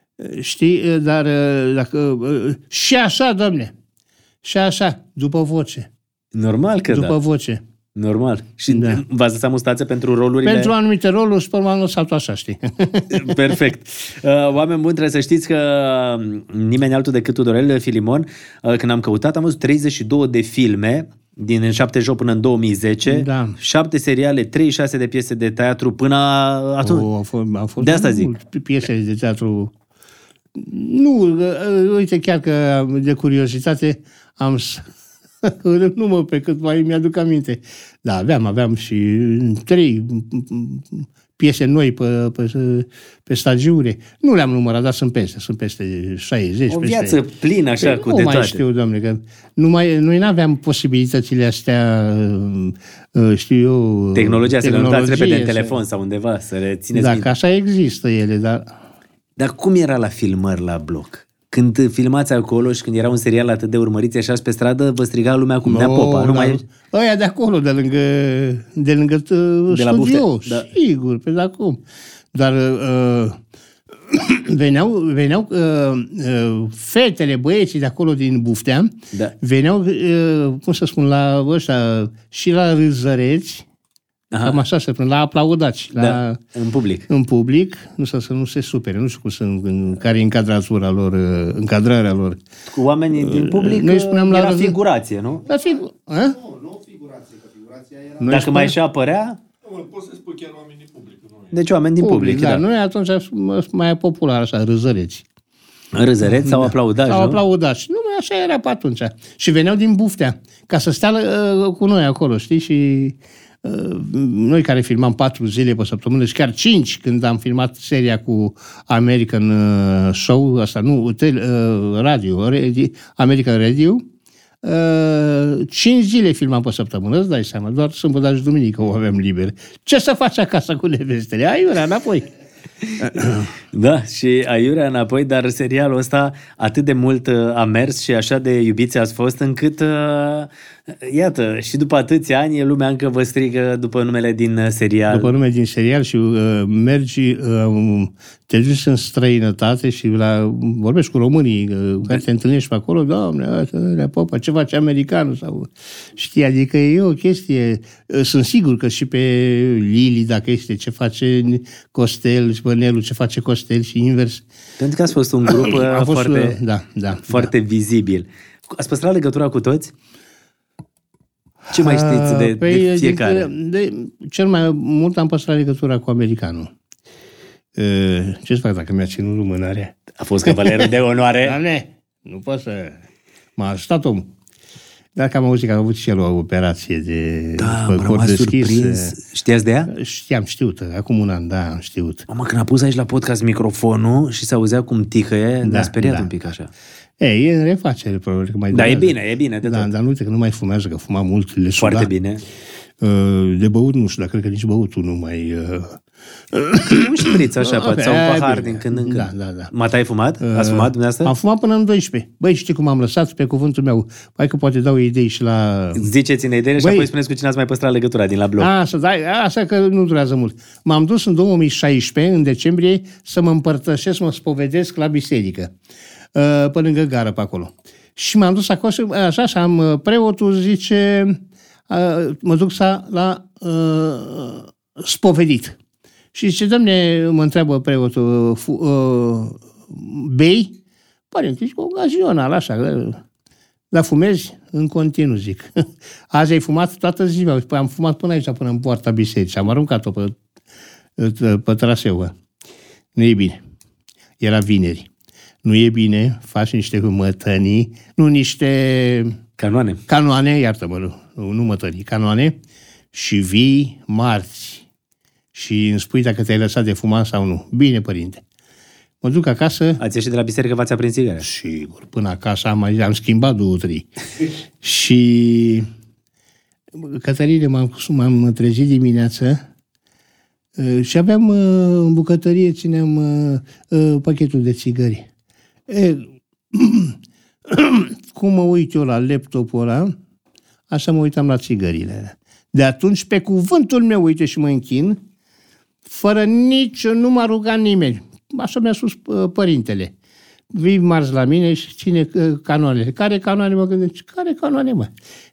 (laughs) știi, dar uh, dacă... Uh, și așa, domne. Și așa, după voce. Normal că După da. voce. Normal. Și Da. v-ați lăsat mustață pentru rolurile... Pentru anumite roluri, și pe urmă am lăsat așa, știi. (laughs) Perfect. Uh, Oameni buni, trebuie să știți că nimeni altul decât Tudorel Filimon, uh, când am căutat, am văzut 32 de filme din 78 până în 2010, Da. 7 seriale, 36 de piese de teatru până atunci. O, a fost, a fost De asta mai zic. mult. Piese de teatru... Nu, uh, uite, chiar că de curiozitate am să... (laughs) nu mă pe cât mai mi-aduc aminte. Da, aveam, aveam și trei piese noi pe, pe, pe stagiune. Nu le-am numărat, dar sunt peste, sunt peste 60. O peste... viață plină așa Păi cu nu de mai toate. știu, domnule, că nu mai, noi nu aveam posibilitățile astea, uh, știu eu... Tehnologia, să le notați repede în tehnologie, telefon sau undeva, să le țineți Da, minte. că așa există ele, dar... Dar cum era la filmări la bloc? Când filmați acolo și când era un serial atât de urmărit, așa pe stradă, vă striga lumea cum Nea Popa. Nu da. mai... Ăia de acolo, de lângă, de lângă uh, De la studio, Bufte, da. sigur, pe de acum. Dar uh, (clears throat) veneau, veneau uh, uh, fetele, băieții de acolo din Buftea, Da. veneau, uh, cum să spun, la ăștia, și la râzăreți, Aha. cam așa se spune, la aplaudați, la, Da, în public. în public, nu să, să nu se supere, nu știu cum sunt, în, care e încadratura lor, uh, încadrarea lor. Cu oamenii din public Noi spuneam la era răză- figurație, nu? Dar figu- a? Nu, nu figurație, că figurația era... Noi Dacă spuneam- mai și apărea, Nu, poți să spui chiar oamenii public. Nu e. deci oameni din public, da. da. Noi atunci mai popular așa, râzăreți. În râzăreți sau aplaudați, Au nu? aplaudat și numai așa era pe atunci. Și veneau din Buftea, ca să stea uh, cu noi acolo, știi? Și uh, noi care filmam patru zile pe săptămână și chiar cinci când am filmat seria cu American uh, Show, asta nu, tel, uh, radio, radio, American Radio, Uh, cinci zile filmam pe săptămână, îți dai seama, doar sâmbătă și duminică o aveam liber. Ce să faci acasă cu nevestele? Aiurea, înapoi. Da, și aiurea înapoi, dar serialul ăsta atât de mult uh, a mers și așa de iubiți ați fost încât, uh, iată, și după atâția ani lumea încă vă strigă după numele din uh, serial. după nume din serial și uh, mergi, uh, te duci în străinătate și la, vorbești cu românii uh, care te întâlnești pe acolo, doamne, ăsta, popa, ce face americanul? Sau, știi, adică e o chestie, uh, sunt sigur că și pe Lili, dacă este ce face Costel și pe Nelu, ce face Costel și invers. Pentru că ați fost un (coughs) grup uh, A fost, foarte, uh, da, da, foarte vizibil. Ați păstrat legătura cu toți? Ce mai știți de, Păi, de fiecare? De, de, cel mai mult am păstrat legătura cu americanul. Uh, Ce să fac dacă mi-a ținut lumânarea? A fost cavalerul de onoare. Doamne, nu pot să... M-a ajutat omul. Dacă am auzit că a avut și el o operație de Da, pe am cor rămas deschis, surprins. Știați de ea? Știam, știut, acum un an, da, am știut. Mamă, când a pus aici la podcast microfonul și se auzea cum ticăie, da, ne-a speriat da. un pic așa. Ei, e în refacere, probabil că mai Da, e durează. bine, e bine de Da, tot. dar nu uite că nu mai fumează, că fuma mult, le suda. Foarte bine. Uh, De băut, nu știu, dar cred că nici băutul nu mai... uh, Un șpriț așa, poate, sau un Aia e pahar bine. din când în când. Da, da, da. Mata ai fumat? Ați fumat dumneavoastră? Am fumat până în 12. Băi, știi cum am lăsat pe cuvântul meu? Hai că poate dau idei și la... Ziceți-ne ideile și Băi- apoi spuneți cu cine ați mai păstrat legătura din la blog. Asta, da, asta că nu durează mult. M-am dus în 2016, în decembrie, să mă împărtășesc, mă spovedesc la biserică, uh, pe lângă gară pe acolo. Și m-am dus acolo și așa și am uh, preotul zice, uh, mă duc sa la uh, spovedit. Și zice, domne, mă întreabă preotul, fu, uh, bei? Părinte, zic, o gazional, așa, uh, dar fumezi? În continuu, zic. (laughs) Azi ai fumat toată ziua. Păi am fumat până aici, până în poarta bisericii. Am aruncat-o pe, pe traseu. Nu e bine. Era vineri. Nu e bine, faci niște mătănii, nu niște Canoane. canoane, iartă-mă, nu, nu mătănii, canoane, și vii marți și îmi spui dacă te-ai lăsat de fumat sau nu. Bine, părinte. Mă duc acasă, Ați ieșit de la biserică, v-ați aprins țigare. Sigur, până acasă am, am schimbat două, trei. (laughs) și Cătăline, m-am, m-am trezit dimineață uh, și aveam uh, în bucătărie, țineam uh, uh, pachetul de țigări. E, (clears throat) cum mă uit eu la laptopul ăla, așa mă uitam la țigările alea. De atunci, pe cuvântul meu, uite și mă închin, fără nici, nu m-a rugat nimeni. Așa mi-a spus uh, părintele. Vii marți la mine și ține uh, canoanele. Care canoane mă gândesc? Care canoane, mă?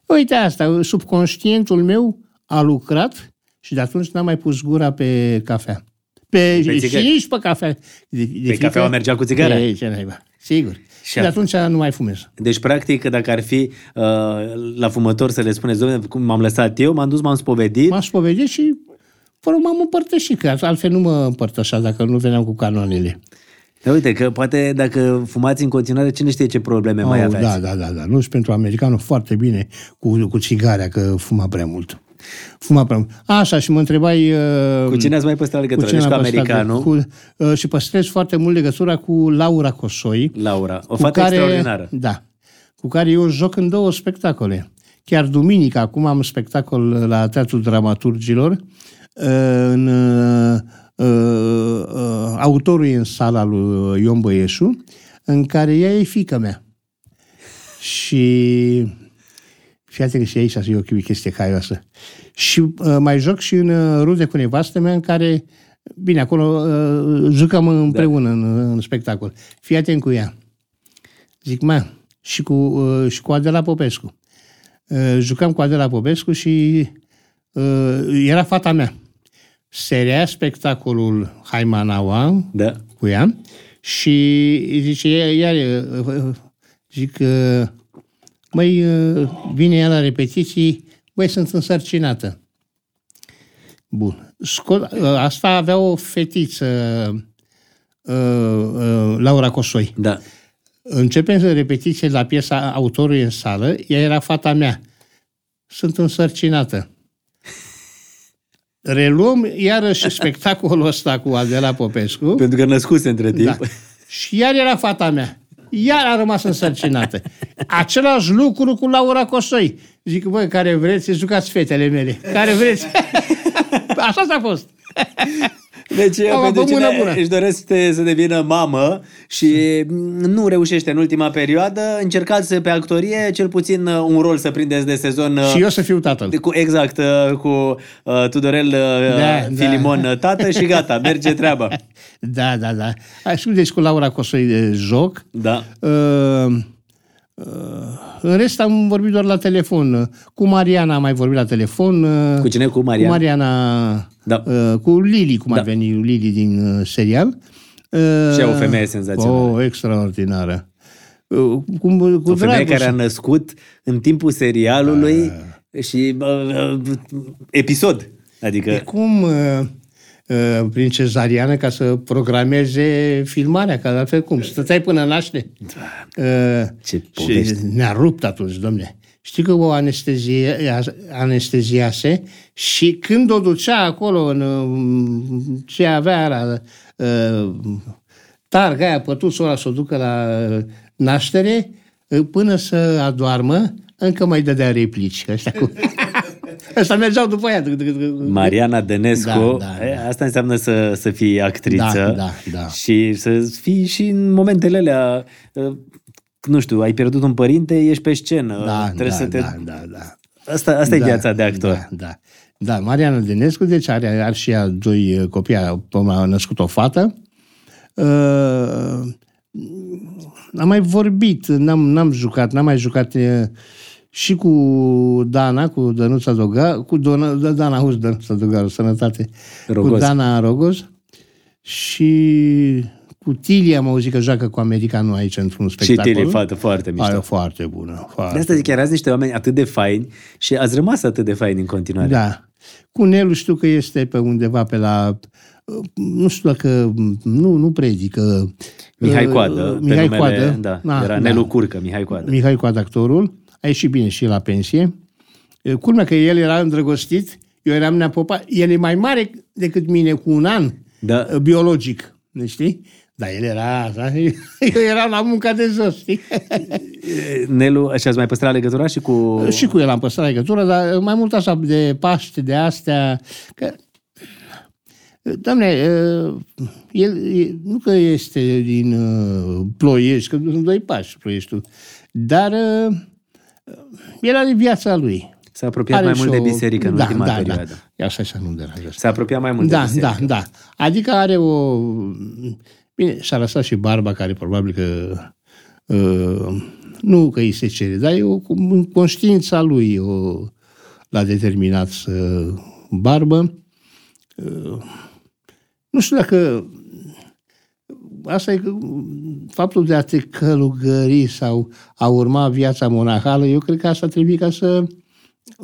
Uite asta, subconștientul meu a lucrat și de atunci n-am mai pus gura pe cafea. Pe, Pe și țigări. nici pe cafea. De, de Pe cafeaua mergea cu țigara? E, ce naiba. Sigur. Și Și de atunci nu mai fumez. Deci, practic, dacă ar fi uh, la fumător să le spuneți, domnule, cum m-am lăsat eu, m-am dus, m-am spovedit, M-am spovedit și fără m-am împărtășit, că altfel nu mă împărtășa dacă nu veneam cu canoanele. Dar uite că poate dacă fumați în continuare, cine știe ce probleme mai Au, aveți. da, da, da, da. Nu și pentru americanul foarte bine cu, cu țigarea, că fuma prea mult. Fuma prea mult. Așa, și mă întrebai... Uh, Cu cine ați mai păstrat legătura? cine Deci cu am păstrat- americanul, Cu, uh, și păstrez foarte mult legătura cu Laura Cosoi. Laura, o cu fată extraordinară. Da. Cu care eu joc în două spectacole. Chiar duminică, acum am spectacol la Teatrul Dramaturgilor, uh, în uh, uh, autorul e în sala lui Ion Băieșu, în care ea e fică mea. Și fii atent că și aici e o chestie caioasă. Și uh, mai joc și în uh, rude cu nevastă mea, în care, bine, acolo uh, jucăm împreună da. în, în spectacol. Fii atent cu ea. Zic, mă, și cu, uh, și cu Adela Popescu. Uh, jucam cu Adela Popescu și uh, era fata mea. Serea spectacolul Haimanaua Da. cu ea și zice, iar, iar zic, uh, măi, uh, vine ea la repetiții, băi, sunt însărcinată. Bun. Scot, uh, asta avea o fetiță, uh, uh, Laura Cosoi. Da. Începem să repetiție la piesa autorului în sală, ea era fata mea. Sunt însărcinată. Reluăm iarăși spectacolul ăsta cu Adela Popescu. Pentru că născuse între timp. Da. Și iar era fata mea. Iar a rămas însărcinată. Același lucru cu Laura Cosoi. Zic, băi, care vreți, jucați fetele mele. Care vreți. (laughs) Așa s-a fost. Deci, Mama, pentru pe mână cine bună. își dorește să devină mamă și nu reușește în ultima perioadă, încercați pe actorie cel puțin uh, un rol să prindeți de sezon. uh, Și eu să fiu tatăl. de- cu, exact, uh, cu uh, Tudorel uh, Da, Filimon da. uh, tată și gata, merge treaba. (laughs) Da, da, da. Așa, deci cu Laura Cosoi de joc. Da. Uh, uh, în rest am vorbit doar la telefon. Cu Mariana am mai vorbit la telefon. uh, Cu cine? Cu Cu Mariana? Mariana, Da. uh, cu Lili, cum Da. ar veni Lili din uh, serial. Uh, Și ea o femeie senzațională. Oh, extraordinară. Uh, Cu, cu O femeie dragoste. care a născut în timpul serialului și uh, uh, episod. Adică, E cum uh, uh, prin cezariană ca să programeze filmarea, că altfel cum? Stăteai până naște? Uh, Ce și povești. ne-a rupt atunci, domne. Știi că o anestezie, anesteziase și când o ducea acolo în uh, ce avea la uh, targa aia, pătuțul ăla să o ducă la uh, naștere, uh, până să adoarmă, încă mai dădea replici. Ăștia cu... (laughs) Ăsta mergeau după ea. Mariana Dănescu, Da, da, e, da. asta înseamnă să, să fii actriță Da, da, da. și să fii și în momentele alea, uh, nu știu, ai pierdut un părinte, ești pe scenă. Da, trebuie da, să te... da, da, da. Asta, asta e Da, viața de actor. Da, da. Da, Mariana Denescu, deci are, are și ea doi uh, copii, a a născut o fată. Uh, am mai vorbit, n-am, n-am jucat, n-am mai jucat uh, și cu Dana, cu Dănuța Doga, cu Dona, da, Dana Hus, Dănuța Doga, sănătate, Rogoz. cu Dana Rogoz și cu Tilia am auzit că joacă cu americanul aici într-un Și spectacol. Tili, fată foarte mișto. Are foarte bună. Foarte De asta zic, erați niște oameni atât de faini și ați rămas atât de faini în continuare. Da. Cu Nelu știu că este pe undeva pe la... Nu știu dacă... Nu, nu predică. Mihai Uh, Coadă, pe Mihai numele, Coadă. da, Na, era da. Nelu Curcă, Mihai Coadă. Mihai Coadă, actorul. A ieșit bine și la pensie. Uh, Culmea că el era îndrăgostit, eu eram neapopa. El e mai mare decât mine cu un an Da. uh, biologic. Nu știi? Dar el era... Da? Eu eram la munca de jos, știi? Nelu, și ați mai păstrat legătura și cu... Și cu el am păstrat legătura, dar mai mult așa de Paște, de astea. Că, Doamne, el e- nu că este din uh, Ploiești, că sunt doi pași Ploieștiul, dar uh, el are viața lui. S-a apropiat Are mai și mult de o- biserică în da, ultima da, perioadă. Da. Ia așa, așa nu deranjează. S-a apropiat mai mult Da, de biserică. da, da. Adică are o... Bine, și-a lăsat și barba, care probabil că... Uh, nu că îi se cere, dar e o conștiința lui o, l-a determinat să barbă. Uh, nu știu dacă asta e că faptul de a te călugări sau a urma viața monahală, eu cred că asta trebuie ca să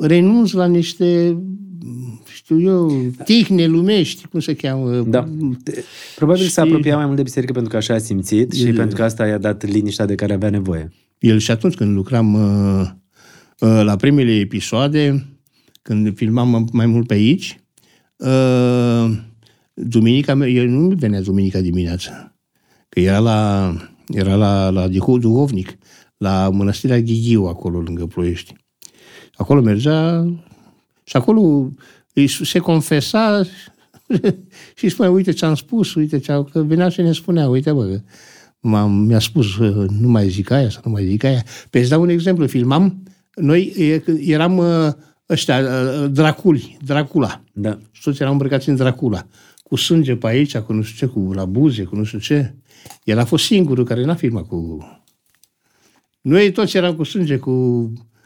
renunți la niște știu eu, tihne lumești, cum se cheamă? Da. Probabil s-a Și- apropiat mai mult de biserică pentru că așa a simțit și El- pentru că asta i-a dat liniștea de care avea nevoie. El și atunci când lucram uh, uh, la primele episoade, când filmam mai mult pe aici, uh, duminica, mea- el nu venea duminica dimineața, că era la, era la, la duho- duhovnic, la mănăstirea Ghighiu, acolo lângă Ploiești. Acolo mergea și acolo îi se confesa (laughs) și îi spunea, uite ce am spus, uite ce am... Că venea și ne spunea, uite bă, că m-am, mi-a spus, uh, nu mai zic aia sau nu mai zic aia. Pe îți dau un exemplu, filmam, noi e, eram uh, ăștia, uh, draculi, Dracula. Da. Și toți eram îmbrăcați în Dracula. Cu sânge pe aici, cu nu știu ce, cu la buze, cu nu știu ce. El a fost singurul care n-a filmat cu... Noi toți eram cu sânge, cu...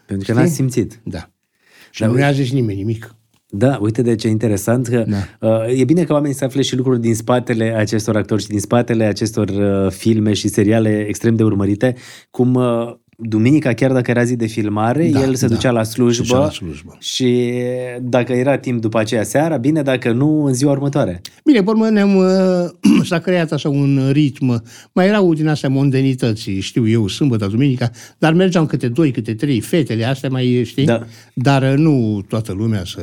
Pentru că Știi? n-a simțit. Da. Și nu ne-a zis nimeni nimic. Da, uite de ce interesant că Da. uh, e bine că oamenii să afle și lucruri din spatele acestor actori și din spatele acestor uh, filme și seriale extrem de urmărite, cum uh, duminica, chiar dacă era zi de filmare, Da, el se da. ducea la Se ducea slujbă, la slujbă. și dacă era timp după aceea seara, bine, dacă nu, în ziua următoare. Bine, pe urmă ne-am, (clears throat) uh, s-a creat așa un ritm. Mai erau din astea mondenități, știu eu, sâmbătă, duminica, dar mergeam câte doi, câte trei, fetele astea mai, știi? Da. Dar uh, nu toată lumea să...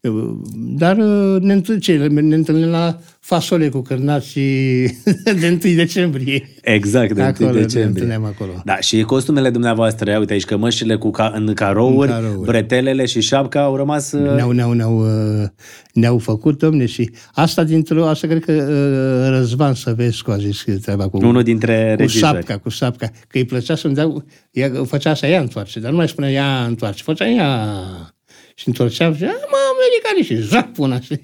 Uh, Dar uh, ne, întâln- ce, ne întâlnim la fasole cu cârnați și (laughs) de 1 decembrie. Exact, de Acolo 1 ne decembrie. întâlneam acolo. Da, și costumele dumneavoastră, ia uite aici, cămășile cu ca, în carouri, În carouri. bretelele și șapca au rămas... uh, Ne-au, ne-au, ne-au, uh, ne-au făcut, domne, și asta dintr-o, asta cred că uh, Răzvan Săvescu a zis că treaba cu... Unul dintre cu regizori. sapca, cu sapca, că îi plăcea să-mi dea, ea făcea să ea întoarce, dar nu mai spunea ea întoarce, făcea ea și întorcea și, "A, mă, americanii și zac până și...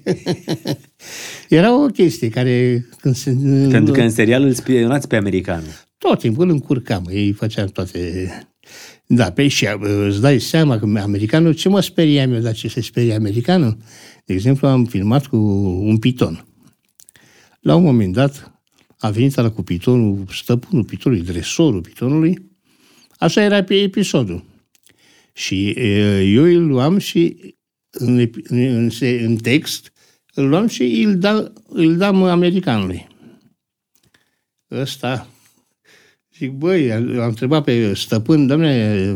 (laughs) Era o chestie care când se... Pentru că în serial îl spionați pe american. Tot timpul îl încurcam, ei făceam toate... Da, pe și uh, îți dai seama că americanul, ce mă speriam eu, dar ce se sperie americanul? De exemplu, am filmat cu un piton. La un moment dat, a venit ala cu pitonul, stăpânul pitonului, dresorul pitonului, așa era pe episodul. Și e, eu îl luam și în, epi- în, în, se- în text îl luam și îl, da, îl dam americanului. Ăsta, zic, băi, am întrebat pe stăpân, domne,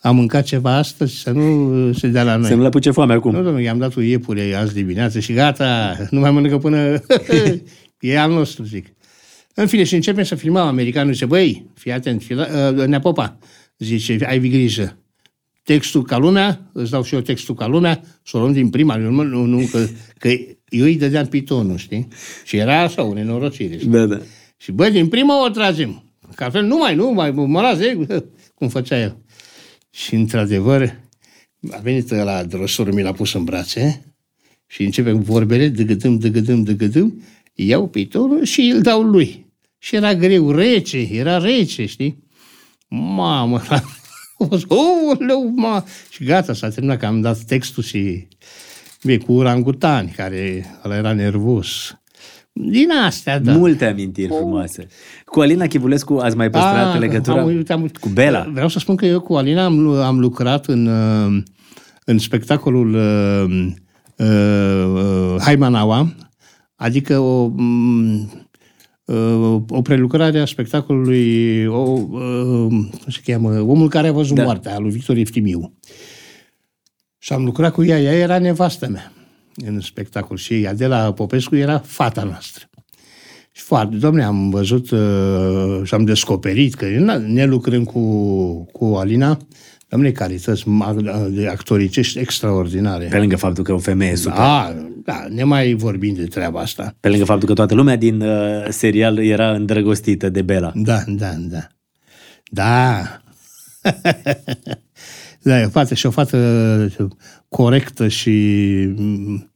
am mâncat ceva astăzi să nu se dea la noi. Să-mi lăpuce foame acum. Nu, domnule, i-am dat o iepure azi dimineață și gata, nu mai mănâncă până... (laughs) e al nostru, zic. În fine, și începem să filmăm americanul. Zice, băi, fii atent, fii la, uh, neapopa. Zice, ai grijă. Textul ca lumea, îți dau și eu textul ca lumea, să o luăm din prima, nu, nu, nu că, că eu îi dădeam pitonul, știi? Și era așa, o nenorocire. Știi? Da, da. Și bă, din prima o tragem. Că altfel nu mai, nu mai, mă las de, cum făcea el. Și într-adevăr, a venit la drosorul, mi l-a pus în brațe și începem cu vorbele, dăgădâm, dăgădâm, dăgădâm, iau pitonul și îl dau lui. Și era greu, rece, era rece, știi? Mamă, (laughs) Oleu, ma! Și gata, s-a terminat că am dat textul și bine, cu urangutani, care ăla era nervos. Din astea, da. Multe amintiri frumoase. Cu Alina Chivulescu ați mai păstrat Ah, legătura? am uit- am uit- Cu Bela? Vreau să spun că eu cu Alina am, am lucrat în, uh, în spectacolul uh, uh, Haimanaua, adică o, mm, uh, o prelucrare a spectacolului o, uh, cum se cheamă, Omul care a văzut Da. da. moartea, al lui Victor Eftimiu. Și am lucrat cu ea, ea era nevastă mea în spectacol și Adela Popescu era fata noastră. Și foarte, domne, am văzut uh, și am descoperit că na, ne lucrăm cu, cu Alina, domne, calități ma- de actoricești extraordinare. Pe lângă faptul că e o femeie super. Da, da, ne mai vorbim de treaba asta. Pe lângă faptul că toată lumea din uh, serial era îndrăgostită de Bela. Da, da, da. Da. (laughs) da, e o fată și o fată corectă și mm,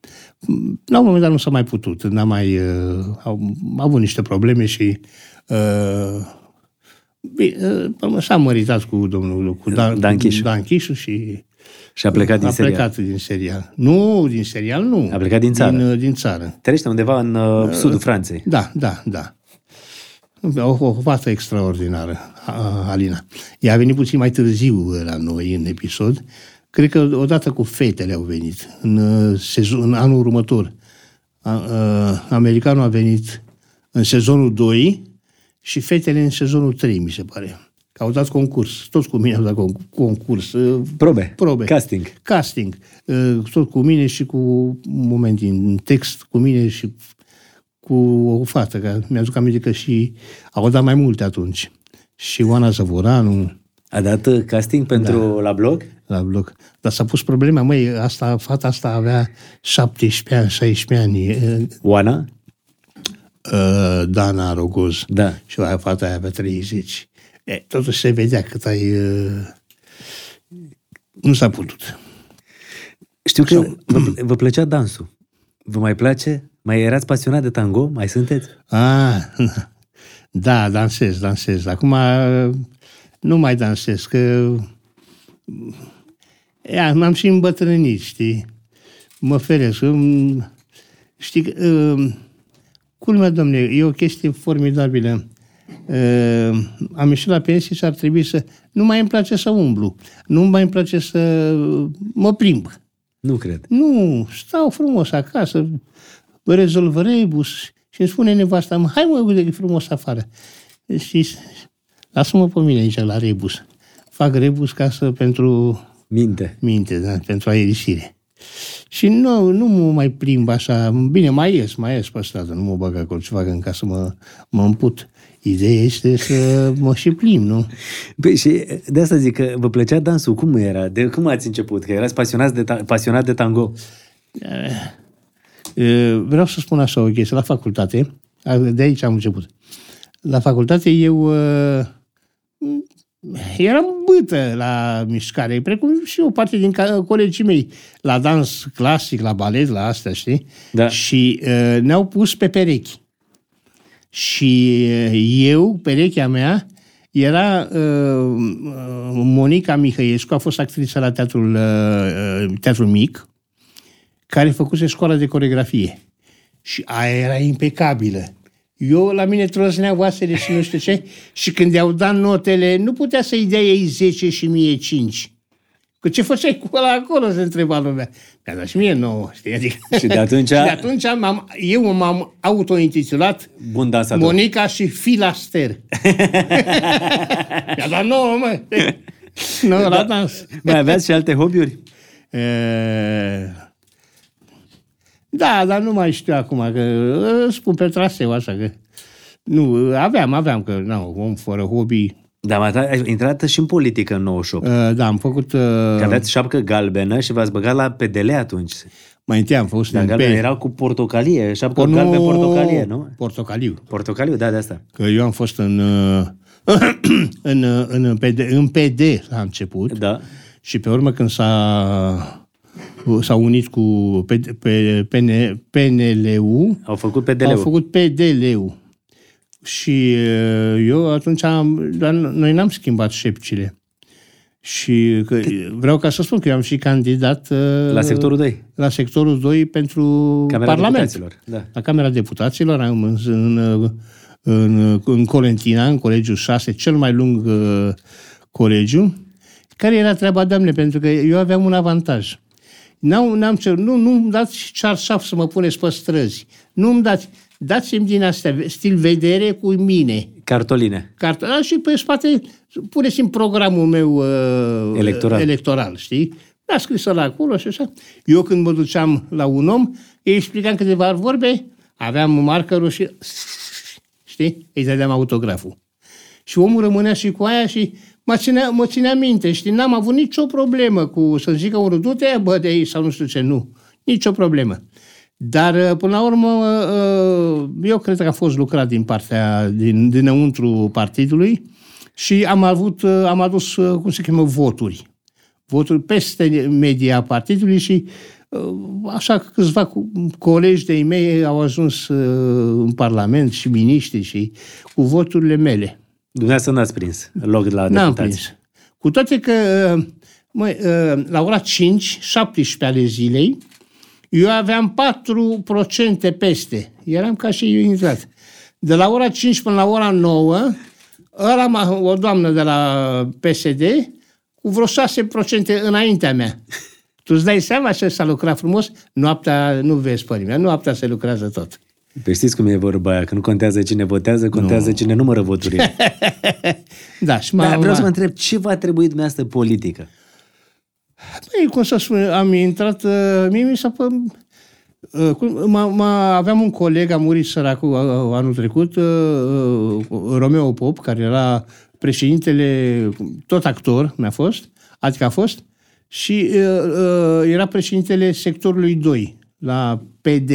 la un moment dat nu s-a mai putut. N-a mai, uh, au, au avut niște probleme și uh, bine, uh, s-a măritat cu domnul cu Dan, Dan Chișu. Dan Chișu și Și a plecat din a serial. plecat din serial. Nu, din serial nu. A plecat din țară. Din, uh, din țară. Trăiește undeva în uh, sudul Franței. Da, da, da. O, o fată extraordinară, a- Alina. Ea a venit puțin mai târziu la noi în episod. Cred că odată cu fetele au venit, în, uh, sezon, în anul următor. A, a, americanul a venit în sezonul 2 și fetele în sezonul 3, mi se pare. Că au dat concurs. Toți cu mine au dat con- concurs. uh, Probe. Probe. Casting. Casting. Uh, Tot cu mine și cu un moment din text, cu mine și cu o fată, că mi-aduc aminte că și au dat mai multe atunci. Și Oana Zăvoranu A dat uh, casting pentru Da. la blog? la bloc. Dar s-a pus problema, măi, asta, fata asta avea 17 ani, 16 ani, uh, Oana? Uh, Dana Rogoz. Da. Și aia fata aia avea 30. E, totuși se vedea cât ai... Uh, nu s-a putut. Știu că vă, vă plăcea dansul. Vă mai place? Mai erați pasionat de tango? Mai sunteți? Ah, (laughs) da, dansez, dansez. Acum uh, nu mai dansez, că Ia, m-am și îmbătrânit, știi? Mă feresc. Îmi- Știi, că, uh, culmea, domne, e o chestie formidabilă. Uh, am ieșit la pensie și ar trebui să... Nu mai îmi place să umblu. Nu mai îmi place să mă plimb. Nu cred. Nu, stau frumos acasă, rezolv rebus și îmi spune nevasta, mă, hai mă, uite că e frumos afară. Și lasă-mă pe mine aici la rebus. Fac rebus ca să pentru Minte. minte, da, pentru aerisire. Și nu, nu mă mai plimb așa, bine, mai ies, mai ies pe stradă, nu mă bag acolo ce fac în casă, să mă, mă împut. Ideea este să mă și plimb, nu? Păi și de asta zic că vă plăcea dansul. Cum era? De cum ați început? Că erați pasionați de ta- pasionat de tango. E, Vreau să spun așa o chestie. La facultate, a- de aici am început. La facultate eu e, eram bâtă la mișcare, precum și o parte din ca- colegii mei, la dans clasic, la balet, la astea, știi? Da. Și e, ne-au pus pe perechi. Și e, eu, perechea mea, era uh, Monica Mihăiescu, a fost actriță la teatrul, uh, teatrul mic, care făcuse școala de coregrafie. Și aia era impecabilă. Eu la mine trosnea oasele și nu știu ce, și când i-au dat notele, nu putea să-i dea ei 10 și mie 5. Că ce făceai cu ăla acolo, se întreba lumea. Mi-a dat și mie 9, știi? Adică... Și de atunci- (laughs) și de atunci m-am, eu m-am autointitulat Bun dansator. Monica și Filaster. (laughs) Mi-a dat 9, mă. (laughs) Nu, la dans. Mai aveați și alte hobby-uri? E, Da, dar nu mai știu acum, că î, spun pe traseu așa că... Nu, aveam, aveam, că nu, om fără hobby Da, mă, ai intrat și în politică în 98. Uh, da, am făcut... Uh, Că aveați șapcă galbenă și v-ați băgat la PDL atunci. mai întâi am fost Dar în galben pe- era cu portocalie, șapcă O, nu, galben portocalie, nu? Portocaliu. Portocaliu, da, de asta. Că eu am fost în, uh, (clears throat) în, uh, în, PD, în PD la început Da. și pe urmă când s-a, s-a unit cu pe, pe, PN, PNL-ul, Au făcut PDL-ul. au făcut PDL-ul. Și uh, eu atunci am, dar noi n-am schimbat șepcile. Și că, vreau ca să spun că eu am și candidat uh, La sectorul 2. la sectorul 2 pentru Camera Parlament. Deputaților. Da. La Camera Deputaților, am în, în, în, în Colentina, în colegiul 6, cel mai lung uh, colegiu. Care era treaba, doamne, pentru că eu aveam un avantaj. N-am, n-am cer, nu, nu-mi dați cearșaf să mă puneți pe străzi. Nu-mi dați, dați-mi din astea, stil vedere cu mine. Cartoline. Cartola și pe spate puneți în programul meu uh, Electoral. electoral, știi? A scris la acolo și așa. Eu când mă duceam la un om, îi explicam câteva vorbe, aveam markerul și știi? Îi dădeam autograful. Și omul rămânea și cu aia și mă ținea, mă ținea minte, știi? N-am avut nicio problemă cu să zică unul, du-te, bă, de aici sau nu știu ce, nu. Nicio problemă. Dar, uh, până la urmă, uh, eu cred că a fost lucrat din partea, din, dinăuntru partidului și am avut, uh, am adus, uh, cum se cheamă, voturi. Voturi peste media partidului și uh, așa că câțiva cu- colegi de-ai mei au ajuns uh, în Parlament și miniștri și cu voturile mele. Dumneavoastră n-ați prins loc la N-am deputați. prins. Cu toate că, uh, măi, uh, la ora 5, 17 ale zilei, eu aveam 4% peste. Eram ca și eu intrat. De la ora 5 până la ora 9, ăla, m-a- o doamnă de la PSD, cu vreo 6% înaintea mea. Tu îți dai seama ce s-a lucrat frumos? Noaptea nu vezi pe nimeni, noaptea se lucrează tot. Păi știți cum e vorba aia, că nu contează cine votează, contează cine numără voturile. (laughs) Da, și Dar m-a, vreau să m-a- vă întreb, ce v-a trebuit dumneavoastră politică? Păi, cum să spun, am intrat, uh, mie mi s-a pă... uh, cum- m-a, m-a, aveam un coleg, a murit săracul uh, anul trecut, uh, uh, Romeo Pop, care era președintele, tot actor mi-a fost, adică a fost, și uh, uh, era președintele sectorului 2, la PD.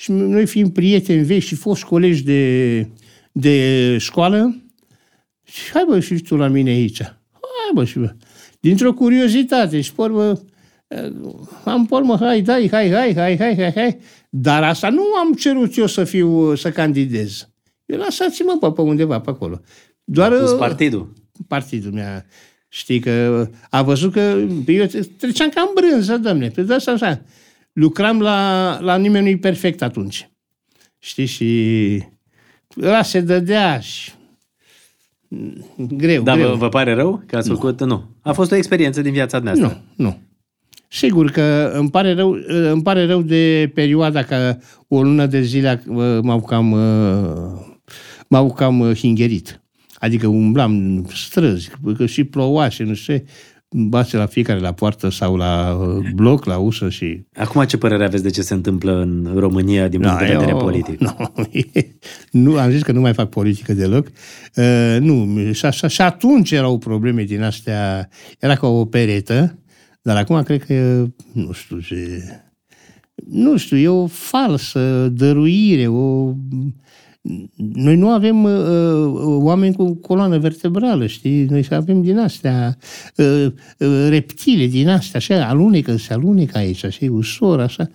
Și noi fiind prieteni vechi și foști colegi de, de școală, și hai bă, și tu la mine aici. Hai bă, și bă. Dintr-o curiozitate și pe urmă, eh, am pe urmă, hai, dai, hai, hai, hai, hai, hai, hai. Dar asta nu am cerut eu să fiu, să candidez. Eu lăsați-mă pe, pe undeva, pe acolo. Doar A pus uh, partidul. partidul meu. Știi că a văzut că eu treceam ca în brânză, domne. Pe de asta așa. Lucram la, la nimeni nu perfect atunci. Știi? Și ăla se dădea și greu, Dar greu. vă, vă pare rău că ați făcut? Nu. A fost o experiență din viața Nu, noastră. nu. Sigur că îmi pare rău, îmi pare rău de perioada că o lună de zile uh, m-au cam, uh, m-au cam uh, hingerit. Adică umblam în străzi, că și ploua și nu știu ce, base la fiecare la poartă sau la uh, bloc, la ușă și... Acum ce părere aveți de ce se întâmplă în România din punct de Da, vedere eu- politic? (laughs) Nu, nu, am zis că nu mai fac politică deloc. Uh, nu, și, așa, și atunci erau probleme din astea, era ca o peretă, dar acum cred că, e, nu știu ce, nu știu, e o falsă dăruire, o... Noi nu avem uh, uh, oameni cu coloană vertebrală, știi? Noi avem din astea uh, uh, reptile, din astea, așa, alunecă, se alunecă aici, așa, ușor, așa.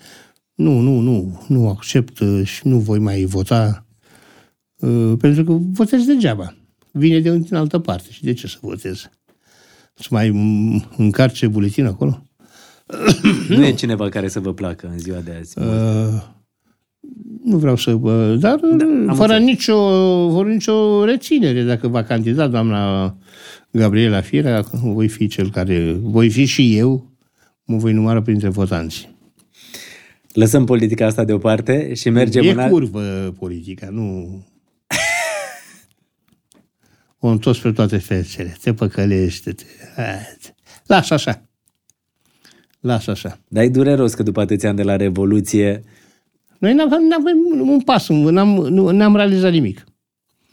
Nu, nu, nu, nu accept uh, și nu voi mai vota uh, pentru că votez degeaba. Vine de din altă parte și de ce să votez? Să mai m- încarce buletin acolo? Nu (coughs) e cineva care să vă placă în ziua de azi. Uh, nu vreau să... Uh, dar da, am fără înțeles. nicio, fără nicio reținere, dacă va candida doamna Gabriela Firea, voi fi cel care... Voi fi și eu, mă voi număra printre votanți. Lăsăm politica asta deoparte și mergem e în alt... curvă politica, nu... O întors pe toate fețele, te păcălește-te. Hai, Lasă așa. Lasă așa. Dar e dureros că după atâția ani de la Revoluție Noi n-am, n-am un pas, n-am, nu, n-am realizat nimic.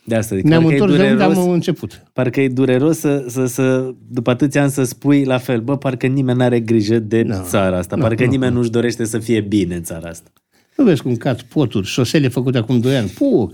De asta zic. Ne-am parcă e întors de unde dureros- am început. Parcă e dureros să, să, să, după atâția ani să spui la fel, bă, parcă nimeni nu are grijă de Nu, țara asta, nu, parcă nu, nimeni nu-și dorește să fie bine în țara asta. Nu vezi cum cad poturi, șosele făcute acum 2 ani. Puh!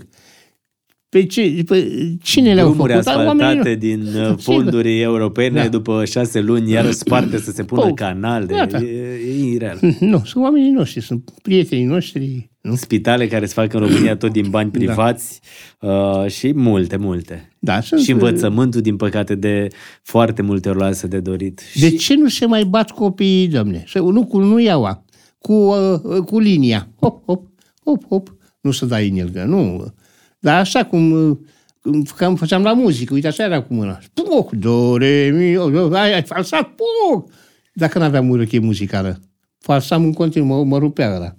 Pe, ce, pe cine le-au Drumuri făcut? Dar asfaltate oamenii nu- din uh, Sigur. fonduri europene, Da. după șase luni, iar (clears throat) sparte să se pună Pău, canal. De, gata. e, e ireal. Nu, sunt oamenii noștri, sunt prietenii noștri. Nu? Spitale care se fac în România tot din bani privați uh, și multe, multe. Da, sunt, Și învățământul, din păcate, de foarte multe ori lasă de dorit. De și ce nu se mai bat copiii, domne? Să, nu cu nu iaua, cu, uh, cu linia. Hop, hop, hop, hop. Nu să dai inelgă, nu. Dar așa cum, uh, cum făceam, făceam la muzică, uite, așa era cu mâna. Puc, do, re, mi, o, do, ai, ai falsat, puc. Dacă n-aveam ureche muzicală, falsam în continuu, mă, mă rupea ăla.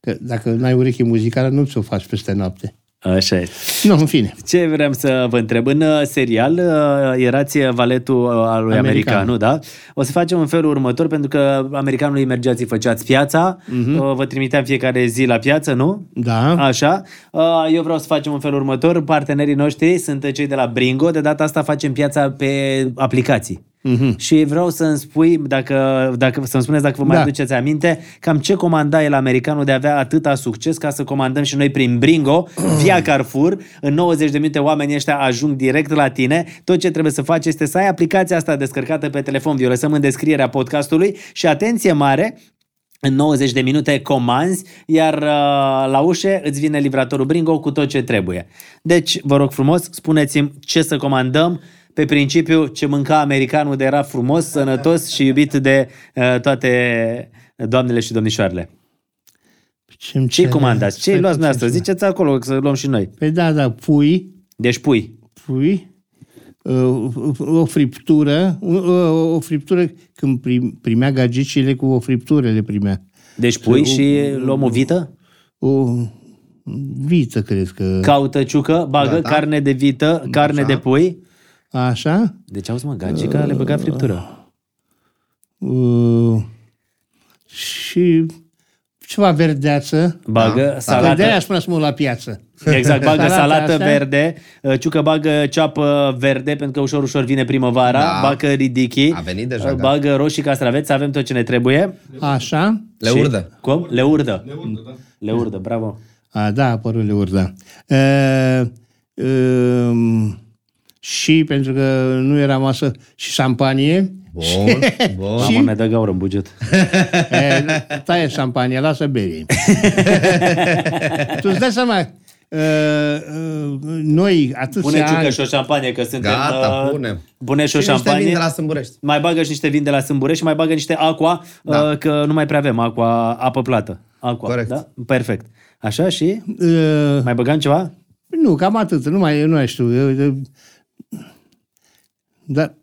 Că dacă n-ai ureche muzicală, nu ți-o faci peste noapte. Așa e. Nu, în fine. Ce vreau să vă întreb? În uh, serial uh, erați valetul uh, al lui American. americanul, da? O să facem în felul următor, pentru că americanul îi mergeați, îi făceați piața, uh, vă trimiteam fiecare zi la piață, nu? Da. Așa. Uh, Eu vreau să facem în felul următor. Partenerii noștri sunt cei de la Bringo. De data asta facem piața pe aplicații. Mhm. Și vreau să-mi spui, dacă, dacă, să-mi spuneți dacă vă mai Da. aduceți aminte, cam ce comanda el americanul de a avea atâta succes ca să comandăm și noi prin Bringo, (clears throat) via Carrefour, în 90 de minute oamenii ăștia ajung direct la tine. Tot ce trebuie să faci este să ai aplicația asta descărcată pe telefon, vi-o lăsăm în descrierea podcastului și atenție mare, în 90 de minute comanzi, iar uh, la ușe îți vine livratorul Bringo cu tot ce trebuie. Deci, vă rog frumos, spuneți-mi ce să comandăm pe principiu ce mânca americanul de era frumos, sănătos și iubit de uh, toate doamnele și domnișoarele. Ce-mi Ce-i cere- comandați? Ce-i Stai luați puțin dumneavoastră? să- Ziceți acolo să luăm și noi. Păi da, da, pui, Deci pui. pui, uh, o friptură, uh, o friptură, când prim- primea gagicile cu o friptură le primea. Deci pui și luăm o vită, O vită, cred că... caută ciucă, bagă Da, da. carne de vită, carne de pui. Așa? Deci auzi mă, gagica le băga friptură. Uh, și ceva verdeață. Bagă Da, Că salată. de-aia spuneți mă la piață. Exact, bagă Salata salată asta? verde, uh, ciucă bagă ceapă verde, pentru că ușor, ușor vine primăvara, Da. bagă ridichi, A venit deja, uh, gata. bagă roșii castraveți, avem tot ce ne trebuie. Așa? Le Și- urdă. Cum? Le urdă. Le urdă, da. Le urdă, bravo. A, da, a apărut leurda. Uh, uh, și pentru că nu era masă și șampanie, Bun, bun. (laughs) Mamă, ne dă gaură în buget. (laughs) E, taie șampania, lasă bere. (laughs) tu îți dai seama, uh, uh, noi atâția Pune ciucă ani, și o șampanie, că suntem... Gata, uh, punem. Pune și o Și niște șampanie. vin de la Sâmburești. Mai bagă și niște vin de la Sâmbure și mai bagă niște aqua, Da. uh, că nu mai prea avem aqua, apă plată. Aqua, Corect. Da? Perfect. Așa și? uh, Mai băgăm ceva? nu, cam atât, nu mai, nu mai știu. Eu, eu, dar,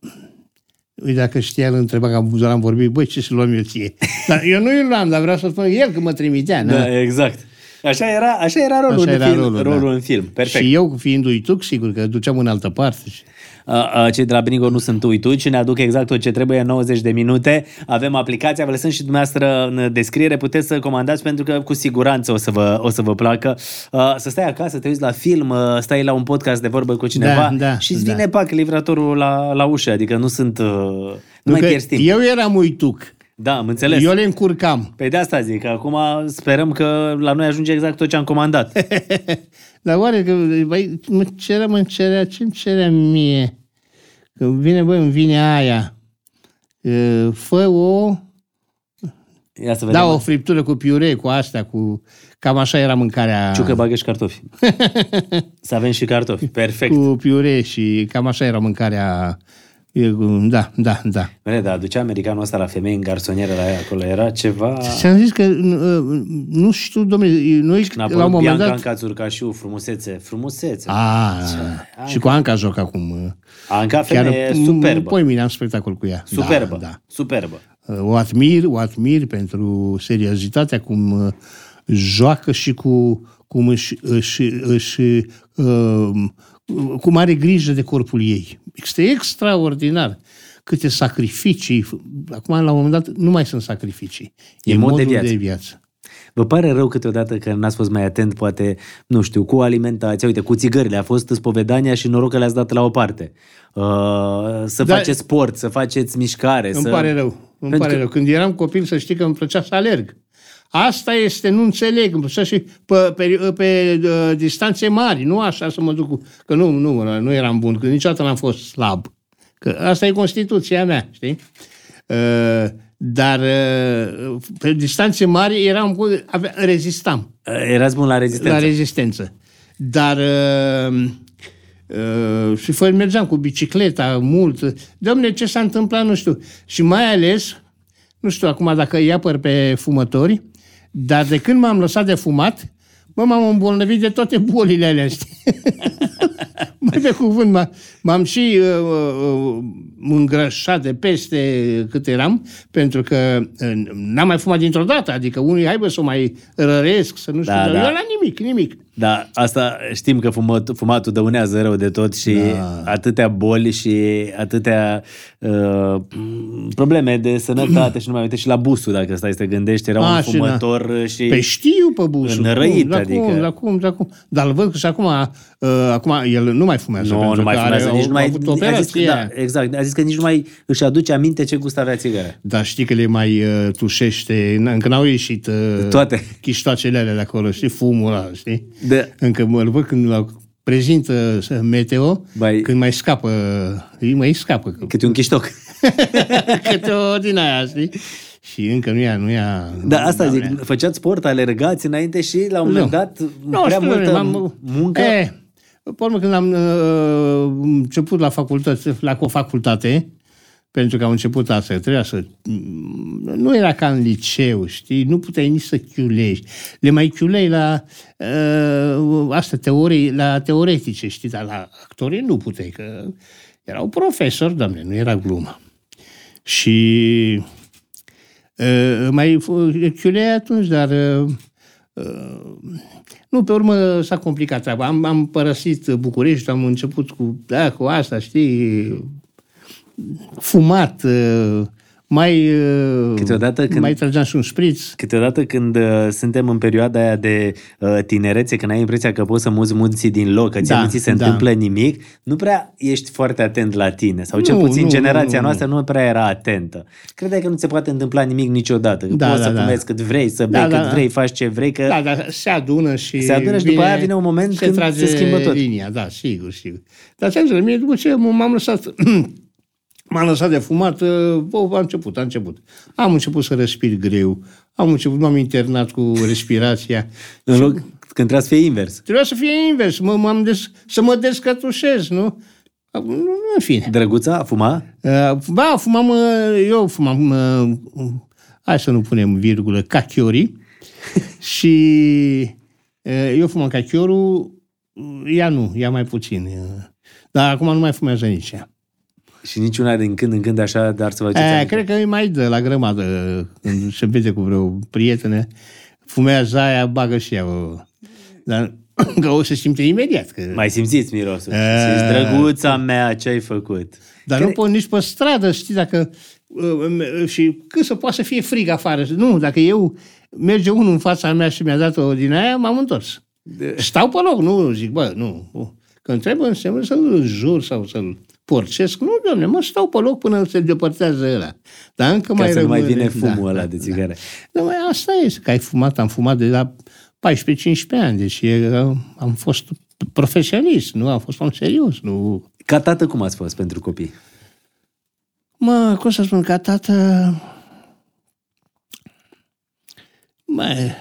uite, dacă știa, îl întreba că am, doar am vorbit, băi, ce să luăm eu ție? (laughs) Dar eu nu îl luam, dar vreau să spun el că mă trimitea. na. Da, exact. Așa era, așa era rolul, Așa în, era film, rolul, rolul da. în film. Perfect. Și eu, fiind uituc, sigur că duceam în altă parte. Și- A, a, Cei de la Bringo nu sunt uituci, ne aduc exact tot ce trebuie în 90 de minute. Avem aplicația, vă lăsăm și dumneavoastră în descriere, puteți să comandați pentru că cu siguranță o să vă, o să vă placă. A, Să stai acasă, te uiți la film, a, stai la un podcast de vorbă cu cineva Da, da, și îți da. vine pac livratorul la, la ușă, adică nu sunt... uh, Nu mai că pierzi timp. eu eram uituc. Da, am înțeles. Eu le încurcam. Pe de asta zic, că acum sperăm că la noi ajunge exact tot ce am comandat. (laughs) Dar oare că, băi, mă cerea, mă cerea, ce-mi cerea mie? Că vine, băi, îmi vine aia. Uh, Fă o... Ia să vedem. Da, o friptură cu piure, cu astea, cu... Cam așa era mâncarea Ciucă, bagă și cartofi. (laughs) să avem și cartofi. Perfect. cu piure și cam așa era mâncarea... e, cu- Da, da, da. Bine, da, ducea americanul ăsta la femei în garsonieră la ea acolo. Era ceva... Și-am zis că, uh, nu știu, domnule, noi Când a la un apărut moment Bianca dat... în Cațurcașiu, frumusețe, frumusețe. A, și cu Anca joc acum. Anca femeie superbă. Poi mine am spectacol cu ea. Superbă, Da, da. superbă. O admir, o admir pentru seriozitatea cum uh, joacă și cu cum își, își, își uh, cum are grijă de corpul ei. Este extraordinar. Câte sacrificii. Acum, la un moment dat, nu mai sunt sacrificii. E mod de modul viață. de viață. Vă pare rău câteodată că n-ați fost mai atent, poate, nu știu, cu alimentația, uite, cu țigările, a fost spovedania și noroc că le-ați dat la o parte. Uh, să Da. faceți sport, să faceți mișcare. Îmi să... pare rău. Îmi Pentru pare că- rău. Când eram copil, să știi că îmi plăcea să alerg. Asta este, nu înțeleg, îmi plăcea și pe, pe, pe uh, distanțe mari, nu așa să mă duc cu... Că nu, nu, nu eram bun, că niciodată n-am fost slab. Că asta e Constituția mea, știi? Uh, dar uh, pe distanțe mari eram, cu- avea, rezistam Uh, Erați bun la rezistență. la rezistență. Dar uh, uh, și fără mergeam cu bicicleta mult. Domne, ce s-a întâmplat, nu știu. Și mai ales, nu știu acum dacă îi apăr pe fumători, dar de când m-am lăsat de fumat, mă, m-am îmbolnăvit de toate bolile alea, știi? (laughs) Mai pe cuvânt, m- m-am și uh, uh, îngrășat de peste cât eram, pentru că uh, n-am mai fumat dintr-o dată, adică unii, hai bă, să o mai răresc, să nu știu, Da, dar da. eu la nimic, nimic. Da, asta știm că fumat, fumatul dăunează rău de tot și da. atâtea boli și atâtea uh, probleme de sănătate și nu mai uite și la busul, dacă stai să te gândești, era A, un și da. fumător și... Pe știu pe busul. Înrăit, cum, da, adică. Cum, da, cum, da, cum. Dar îl văd că și acum, uh, acum el nu mai fumează. nu, pentru nu mai că fumează, are, nici nu mai... avut A zis, că- operație. da, exact, a zis că nici nu mai își aduce aminte ce gust avea țigara. Dar știi că le mai uh, tușește, n- încă n-au ieșit uh, Toate. chiștoacele alea de acolo, știi, fumul ăla, știi? De- Încă mă văd când la prezintă uh, meteo, Bai- când mai scapă, îi mai scapă Câte un chiștoc. (laughs) câte o din aia, știi? Și încă nu ia, nu ia... Da, asta Doamne. zic, făceați sport, alergați înainte și la un moment Nu. dat Nu, prea știu, multă m-am- muncă. E, pe urmă, când am uh, început la facultate, la o facultate, pentru că am început asta, trebuia să... Nu era ca în liceu, știi? Nu puteai nici să chiulești. Le mai chiulei la uh, asta, teorii, la teoretice, știi? Dar la actorie nu puteai, că erau profesori, doamne, nu era glumă. Și uh, mai f- chiulei atunci, dar... Uh, uh, nu, pe urmă s-a complicat treaba. Am, am părăsit București, am început cu, da, cu asta, știi, fumat, uh, mai, uh, Câteodată când- mai trageam și un șpriț. Câteodată când uh, suntem în perioada aia de uh, tinerețe, când ai impresia că poți să muți munții din loc, că ție Da, nu ți se da. întâmplă nimic, nu prea ești foarte atent la tine. Sau cel Nu, puțin nu, generația nu, nu. noastră nu prea era atentă. Credeai că nu se poate întâmpla nimic niciodată. Că Da, poți da, să da. fumezi cât vrei, să bei Da, cât da, da. vrei, faci ce vrei, că Da, dar se adună și... Se adună și după aia vine un moment se când trage se schimbă tot. linia, da, sigur, sigur. Dar ți-am zis, mie după ce m-am lăsat... M-am lăsat de fumat, uh, bă, a început, a început. Am început să respir greu, am început, m-am internat cu respirația. (laughs) în loc când trebuie să fie invers. Trebuia să fie invers, mă, m-am des, să mă descătușez, nu? Nu, nu, în fine. Drăguța, fuma? Uh, Ba, fumam, uh, eu fumam, uh, hai să nu punem virgulă, cachiori (laughs) și uh, eu fumam cachiorul, uh, ea nu, ea mai puțin. uh, Dar acum nu mai fumează nici ea. Și niciuna din când în când așa, dar să vă aduceți E, aminte. cred că îi mai dă la grămadă când se vede cu vreo prietenă, fumează aia, bagă și ea. o- Dar (coughs) că o să simte imediat. Că... Mai simțiți mirosul. E, Și drăguța mea, ce ai făcut? Dar nu pot nici pe stradă, știi, dacă... uh, Și cât să poate să fie frig afară. Nu, dacă eu merge unul în fața mea și mi-a dat-o din aia, m-am întors. Stau pe loc, nu zic, bă, nu. Când trebuie înseamnă să-l jur sau să-l porcesc. Nu, doamne, mă stau pe loc până se depărtează ăla. Dar încă Ca mai să nu mai rămâne- vine fumul da, ăla da, de da. țigare. Da, mai asta este, că ai fumat, am fumat de la 14-15 ani, deci e, am fost profesionist, nu am fost om serios, nu... Ca tată, cum ați fost pentru copii? Mă, cum să spun, ca tată... Mă,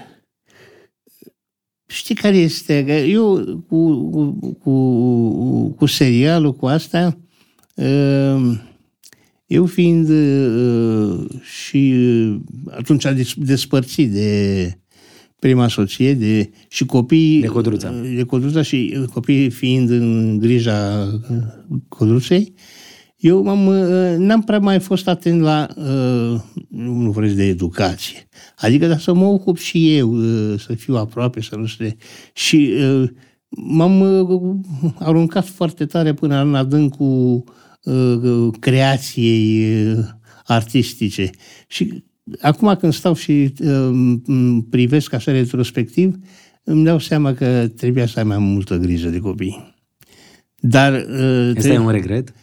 știi care este? Că Eu cu, cu, cu, cu serialul, cu asta, uh, eu fiind uh, și uh, atunci a des- despărțit de prima soție de, și copiii... De Codruța. De Codruța și uh, copiii fiind în grija uh, Codruței, eu m-am, uh, n-am prea mai fost atent la, uh, nu vreți de educație. Adică dar să mă ocup și eu, uh, să fiu aproape, să nu se... Și uh, m-am uh, aruncat foarte tare până în adâncul uh, creației uh, artistice. Și acum când stau și uh, privesc așa retrospectiv, îmi dau seama că trebuia să ai mai multă grijă de copii. Dar... Uh, Asta e un regret?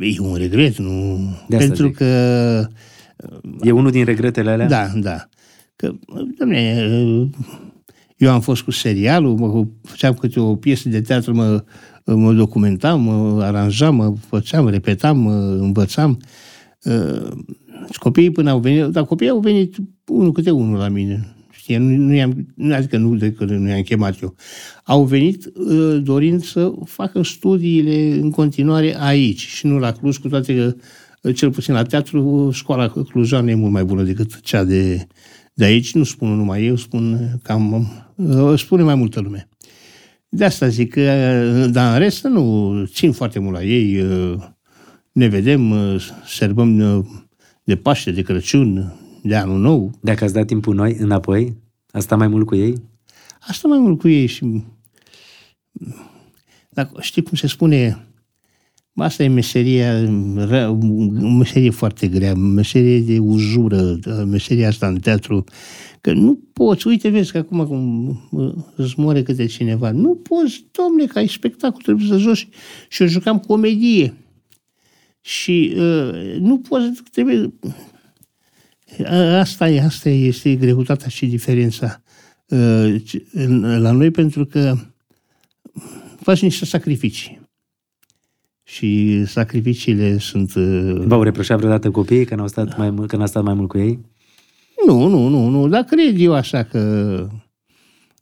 E un regret, nu... De asta Pentru zic. că... E unul din regretele alea? Da, da. Că, domne, eu am fost cu serialul, mă făceam câte o piesă de teatru, mă, mă documentam, mă aranjam, mă făceam, repetam, mă învățam. Uh, Și copiii până au venit, dar copiii au venit unul câte unul la mine. Știi, nu, nu i-am, nu, adică nu de că nu i-am chemat eu. Au venit uh, dorind să facă studiile în continuare aici și nu la Cluj, cu toate că uh, cel puțin la teatru, școala clujană e mult mai bună decât cea de, de aici. Nu spun numai eu, spun cam, uh, spune mai multă lume. De asta zic că, uh, dar în rest nu țin foarte mult la ei. uh, Ne vedem, uh, serbăm uh, de Paște, de Crăciun, de Anul Nou. Dacă ați dat timpul noi înapoi, asta mai mult cu ei? Asta mai mult cu ei și... Dar știi cum se spune? Asta e meseria, rea- o meserie foarte grea, meserie de uzură, meseria asta în teatru, că nu poți, uite, vezi că acum cum uh, îți moare câte cineva, nu poți, domne, că ai spectacol, trebuie să joci și eu jucam comedie. Și uh, nu poți, trebuie... A- Asta e, asta este greutatea și diferența uh, ce- în- la noi, pentru că faci niște sacrificii. Și sacrificiile sunt... uh, V-au reproșat vreodată copiii că n-au stat mai mult, că n-a stat mai mult cu ei? Nu, nu, nu, nu, dar cred eu așa că,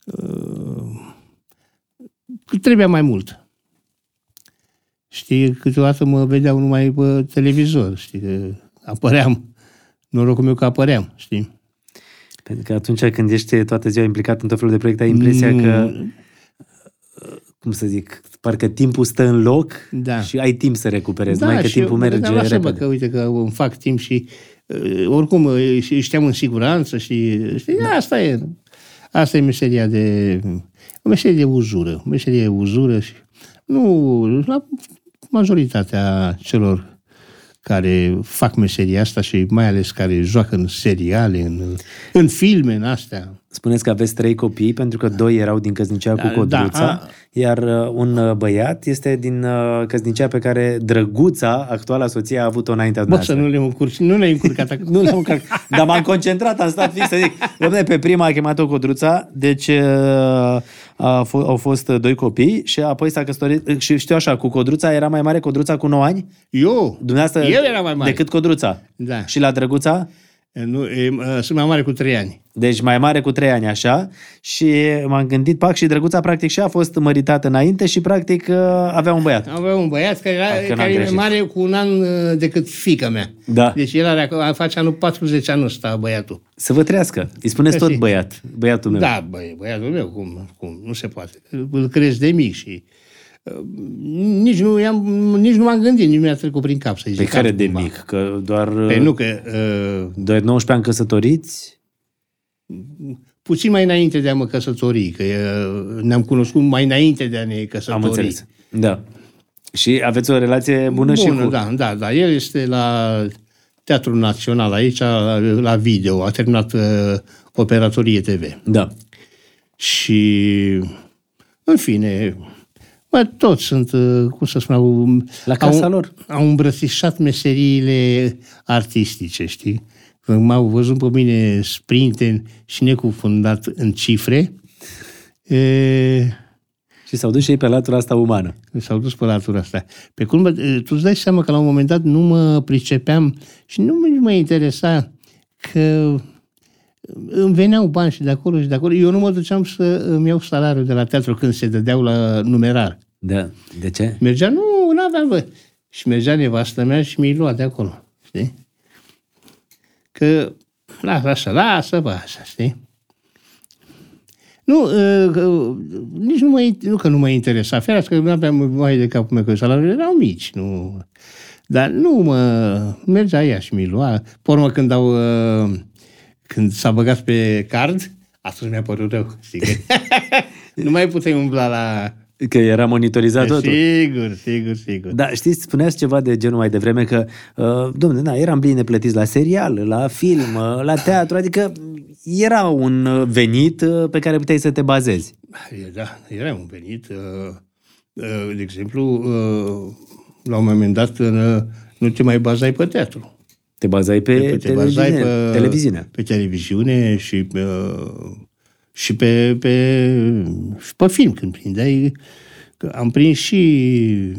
uh, că trebuia mai mult. Știi, câteodată mă vedeau numai pe televizor, știi, că apăream, norocul meu că apăream, știi. Pentru că atunci când ești toată ziua implicat în tot felul de proiecte, ai impresia că, cum să zic, parcă timpul stă în loc Da. și ai timp să recuperezi, numai că și timpul eu mă merge gândeam așa, bă, repede. că uite că îmi fac timp și uh, oricum uh, și știam în siguranță și știi, da. asta e. Asta e meseria de o meserie de uzură, o meserie de uzură și nu la majoritatea celor care fac meseria asta și mai ales care joacă în seriale, în, în filme, în astea. Spuneți că aveți trei copii, pentru că doi erau din căsnicia Da, cu Codruța, da, a- iar uh, un uh, băiat este din uh, căsnicia pe care Drăguța, actuala soție, a avut-o înaintea Bă, să noastră. nu le încurci, nu le-ai încurcat acum. (laughs) Nu l-am încărcat. Dar m-am concentrat, am stat fix să zic. Dom'le, pe prima a chemat-o Codruța, deci uh, a f- au fost uh, doi copii și apoi s-a căsătorit. Și știu așa, cu Codruța era mai mare Codruța cu 9 ani? Eu? Dumneavoastră El era mai mare. decât Codruța. Da. Și la Drăguța? Nu, e, uh, sunt mai mare cu trei ani. Deci mai mare cu 3 ani, așa. Și m-am gândit, pac, și Drăguța practic și a fost măritată înainte și practic uh, avea un băiat. Avea un băiat care, era, Parcă n-am care e greșit. mare cu un an uh, decât fica mea. Da. Deci el are, acolo- face anul 40 anul ăsta, băiatul. Să vă trească. Îi spuneți tot Mersi. băiat, băiatul meu. Da, băi, băiatul meu, cum, cum, nu se poate. Îl crezi de mic și uh, nici nu, i-am, nici nu m-am gândit, nici nu mi-a trecut prin cap să zic. Pe care de altcumva. mic? Că doar, Pe nu, că uh, doar 19 ani căsătoriți? puțin mai înainte de a mă căsători, că uh, ne-am cunoscut mai înainte de a ne căsători. Am înțeles. Da. Și aveți o relație bună, și cu... da, da, da. El este la Teatrul Național aici, la, la video. A terminat uh, operatorie TV. Da. Și, în fine, bă, toți sunt, uh, cum să spun, au, La casa au, lor. Au îmbrățișat meseriile artistice, știi? Când m-au văzut pe mine sprinten și necufundat în cifre, e, Și s-au dus și ei pe latura asta umană. S-au dus pe latura asta. Pe cum, bă, tu îți dai seama că la un moment dat nu mă pricepeam și nu mă- mă interesa că îmi veneau bani și de acolo și de acolo. Eu nu mă duceam să îmi iau salariul de la teatru când se dădeau la numerar. Da. De ce? Mergea, nu, nu aveam, bă. Și mergea nevastă mea și mi-i lua de acolo, știi? Că, lasă așa, lasă, bă, așa, știi? Nu, uh, că, nici nu mă, nu că nu mă interesa. Ferească că nu aveam mai de capul meu, că salariile erau mici, nu... Dar nu mă... Mergea ea și mi lua. Pe urmă, când au... uh, Când s-a băgat pe card, atunci mi-a părut rău. Știi? că (laughs) nu mai puteai umbla la Că era monitorizat totul. Sigur, sigur, sigur. Da, știți, spuneați ceva de genul mai devreme că, uh, domnule, da, eram bine plătiți la serial, la film, uh, la teatru, adică era un uh, venit uh, pe care puteai să te bazezi. Da, era un venit. uh, uh, De exemplu, uh, la un moment dat uh, nu te mai bazai pe teatru. Te bazai pe, te televiziune, bazai pe, televiziune. pe televiziune și pe, uh, și pe, pe, și pe film când prindeai. Că Am prins și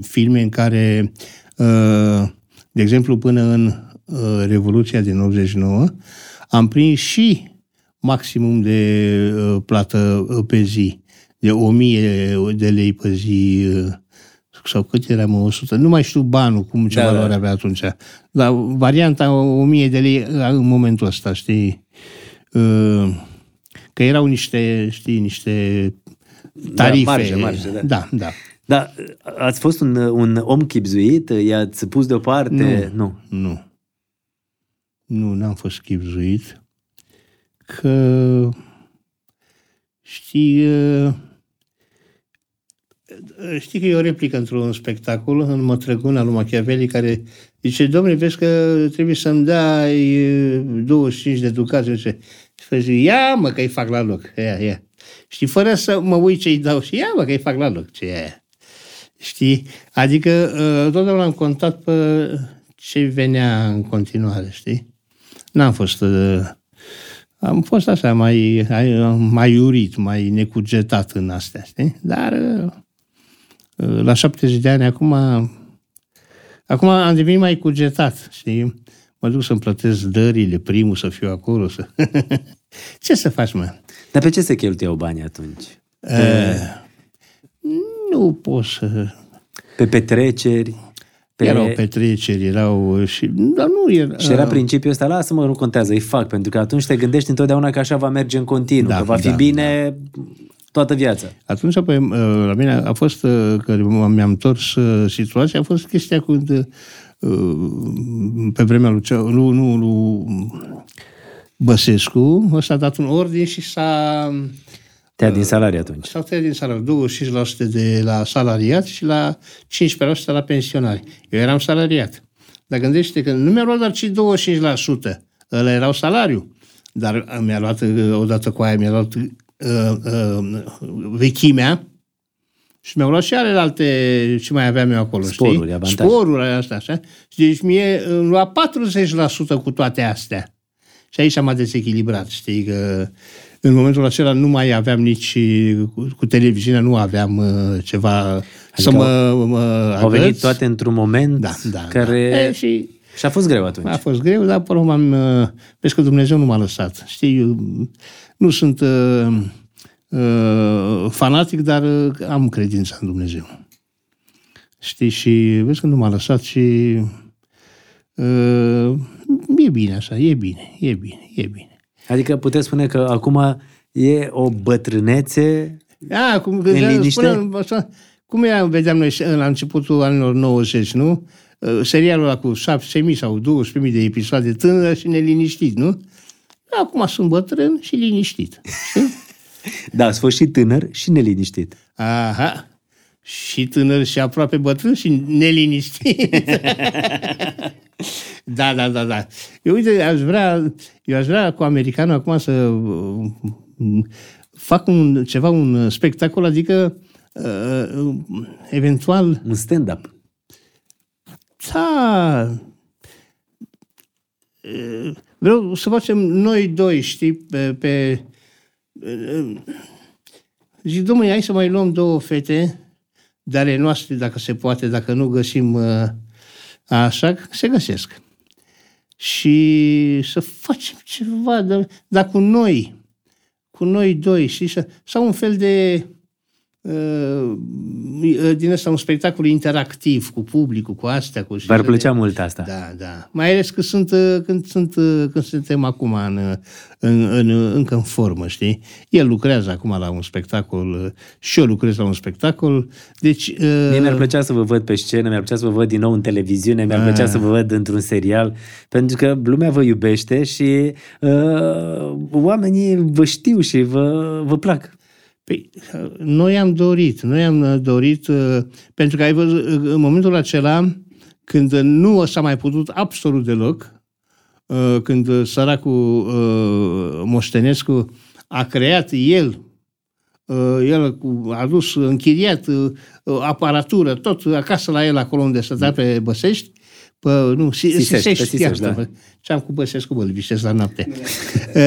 filme în care, uh, de exemplu, până în uh, Revoluția din 89, am prins și maximum de uh, plată uh, pe zi, de 1000 de lei pe zi, uh, sau cât era, mă, 100, nu mai știu banul, cum ce Da, da, da. valoare avea atunci. Dar varianta 1000 de lei în momentul ăsta, știi? Uh, Că erau niște, știi, niște tarife. marge, marge, da. Da, da. Da, ați fost un, un om chipzuit? I-ați pus deoparte? Nu. Nu. Nu, n-am fost chipzuit. Că, știi, uh, știi că e o replică într-un spectacol în Mătrăguna lui Machiavelli care zice, domnule, vezi că trebuie să-mi dai uh, 25 de ducați. Nu știu. Și păi zice, ia mă că îi fac la loc. Ia, ia. Știi, fără să mă uit ce-i dau și ia mă că îi fac la loc. Ce e aia? Știi? Adică uh, totdeauna am contat pe ce venea în continuare, știi? N-am fost... uh, Am fost așa, mai, mai urit, mai necugetat în astea, știi? Dar uh, la 70 de ani acum... Acum am devenit mai cugetat, știi? Mă duc să-mi plătesc dările, primul să fiu acolo, să... (laughs) ce să faci, mă? Dar pe ce se cheltuiau banii atunci? Uh, nu pot să... Pe petreceri? Pe... Erau petreceri, erau și... Dar nu era... Și era principiul ăsta, lasă-mă, nu contează, îi fac, pentru că atunci te gândești întotdeauna că așa va merge în continuu, Da, că va fi da, bine toată viața. Atunci, păi, la mine a fost, uh, că mi-am întors uh, situația, a fost chestia cu, uh, pe vremea lui, Cea- nu, nu, lui Băsescu, ăsta a dat un ordin și s-a, Te din salariu atunci. s-a tăiat din salariu, 25% de la salariat și la 15% la pensionari. Eu eram salariat. Dar gândește că nu mi-a luat doar ci 25%, ăla erau salariu. Dar mi-a luat, uh, odată cu aia, mi-a luat uh, uh, vechimea și mi-au luat și alte ce mai aveam eu acolo, Sporuri, știi? avantaje. Sporuri, astea, așa. Și deci mie îmi lua 40% cu toate astea. Și aici m-a dezechilibrat, știi, că în momentul acela nu mai aveam nici, cu, cu televiziunea nu aveam uh, ceva adică să mă, mă Au venit agăț. toate într-un moment Da, da. care... Da. E, și Și a fost greu atunci. a fost greu, dar până urmă am... uh, Vezi că Dumnezeu nu m-a lăsat. Știi, eu nu sunt uh, uh, fanatic, dar uh, am credința în Dumnezeu. Știi, și vezi că nu m-a lăsat și... Uh, e bine așa, e bine, e bine, e bine. Adică puteți spune că acum e o bătrânețe A, cum, În liniște? spune, așa, cum era, vedeam noi și- la începutul anilor 90, nu? Uh, Serialul ăla cu 7.000 sau 12.000 de episoade tânără și neliniștit, nu? Acum sunt bătrân și liniștit. știi? (laughs) Da, ați fost și tânăr și neliniștit. Aha. Și tânăr și aproape bătrân și neliniștit. (laughs) da, da, da, da. Eu, uite, aș vrea, eu aș vrea cu americanul acum să uh, fac un, ceva, un spectacol, adică uh, eventual Un stand-up. da. E, Vreau să facem noi doi, știi, pe... pe e, zic, domnule, hai să mai luăm două fete de ale noastre, dacă se poate, dacă nu găsim uh, așa, se găsesc. Și să facem ceva, dar, dar cu noi, cu noi doi, știi, să- sau un fel de uh, din ăsta un spectacol interactiv cu publicul, cu astea, cu V-ar plăcea mult asta. da, da. Mai ales că sunt, uh, când, sunt, uh, când suntem acum în, uh, în, în, încă în formă, știi? El lucrează acum la un spectacol uh, și eu lucrez la un spectacol. Deci, uh, Mie mi-ar plăcea să vă văd pe scenă, mi-ar plăcea să vă văd din nou în televiziune, mi-ar plăcea să vă văd într-un serial, pentru că lumea vă iubește și uh, oamenii vă știu și vă, vă plac. Păi, noi am dorit, noi am dorit, uh, pentru că ai văzut, uh, în momentul acela, când nu s-a mai putut absolut deloc, uh, când săracul Moștenescu a creat el, el a adus închiriat aparatură, tot acasă la el, acolo unde stătea pe Băsești, pe, nu, Sisești, Sisești, da. Ce am cu Băsescu, bă, libișesc la noapte.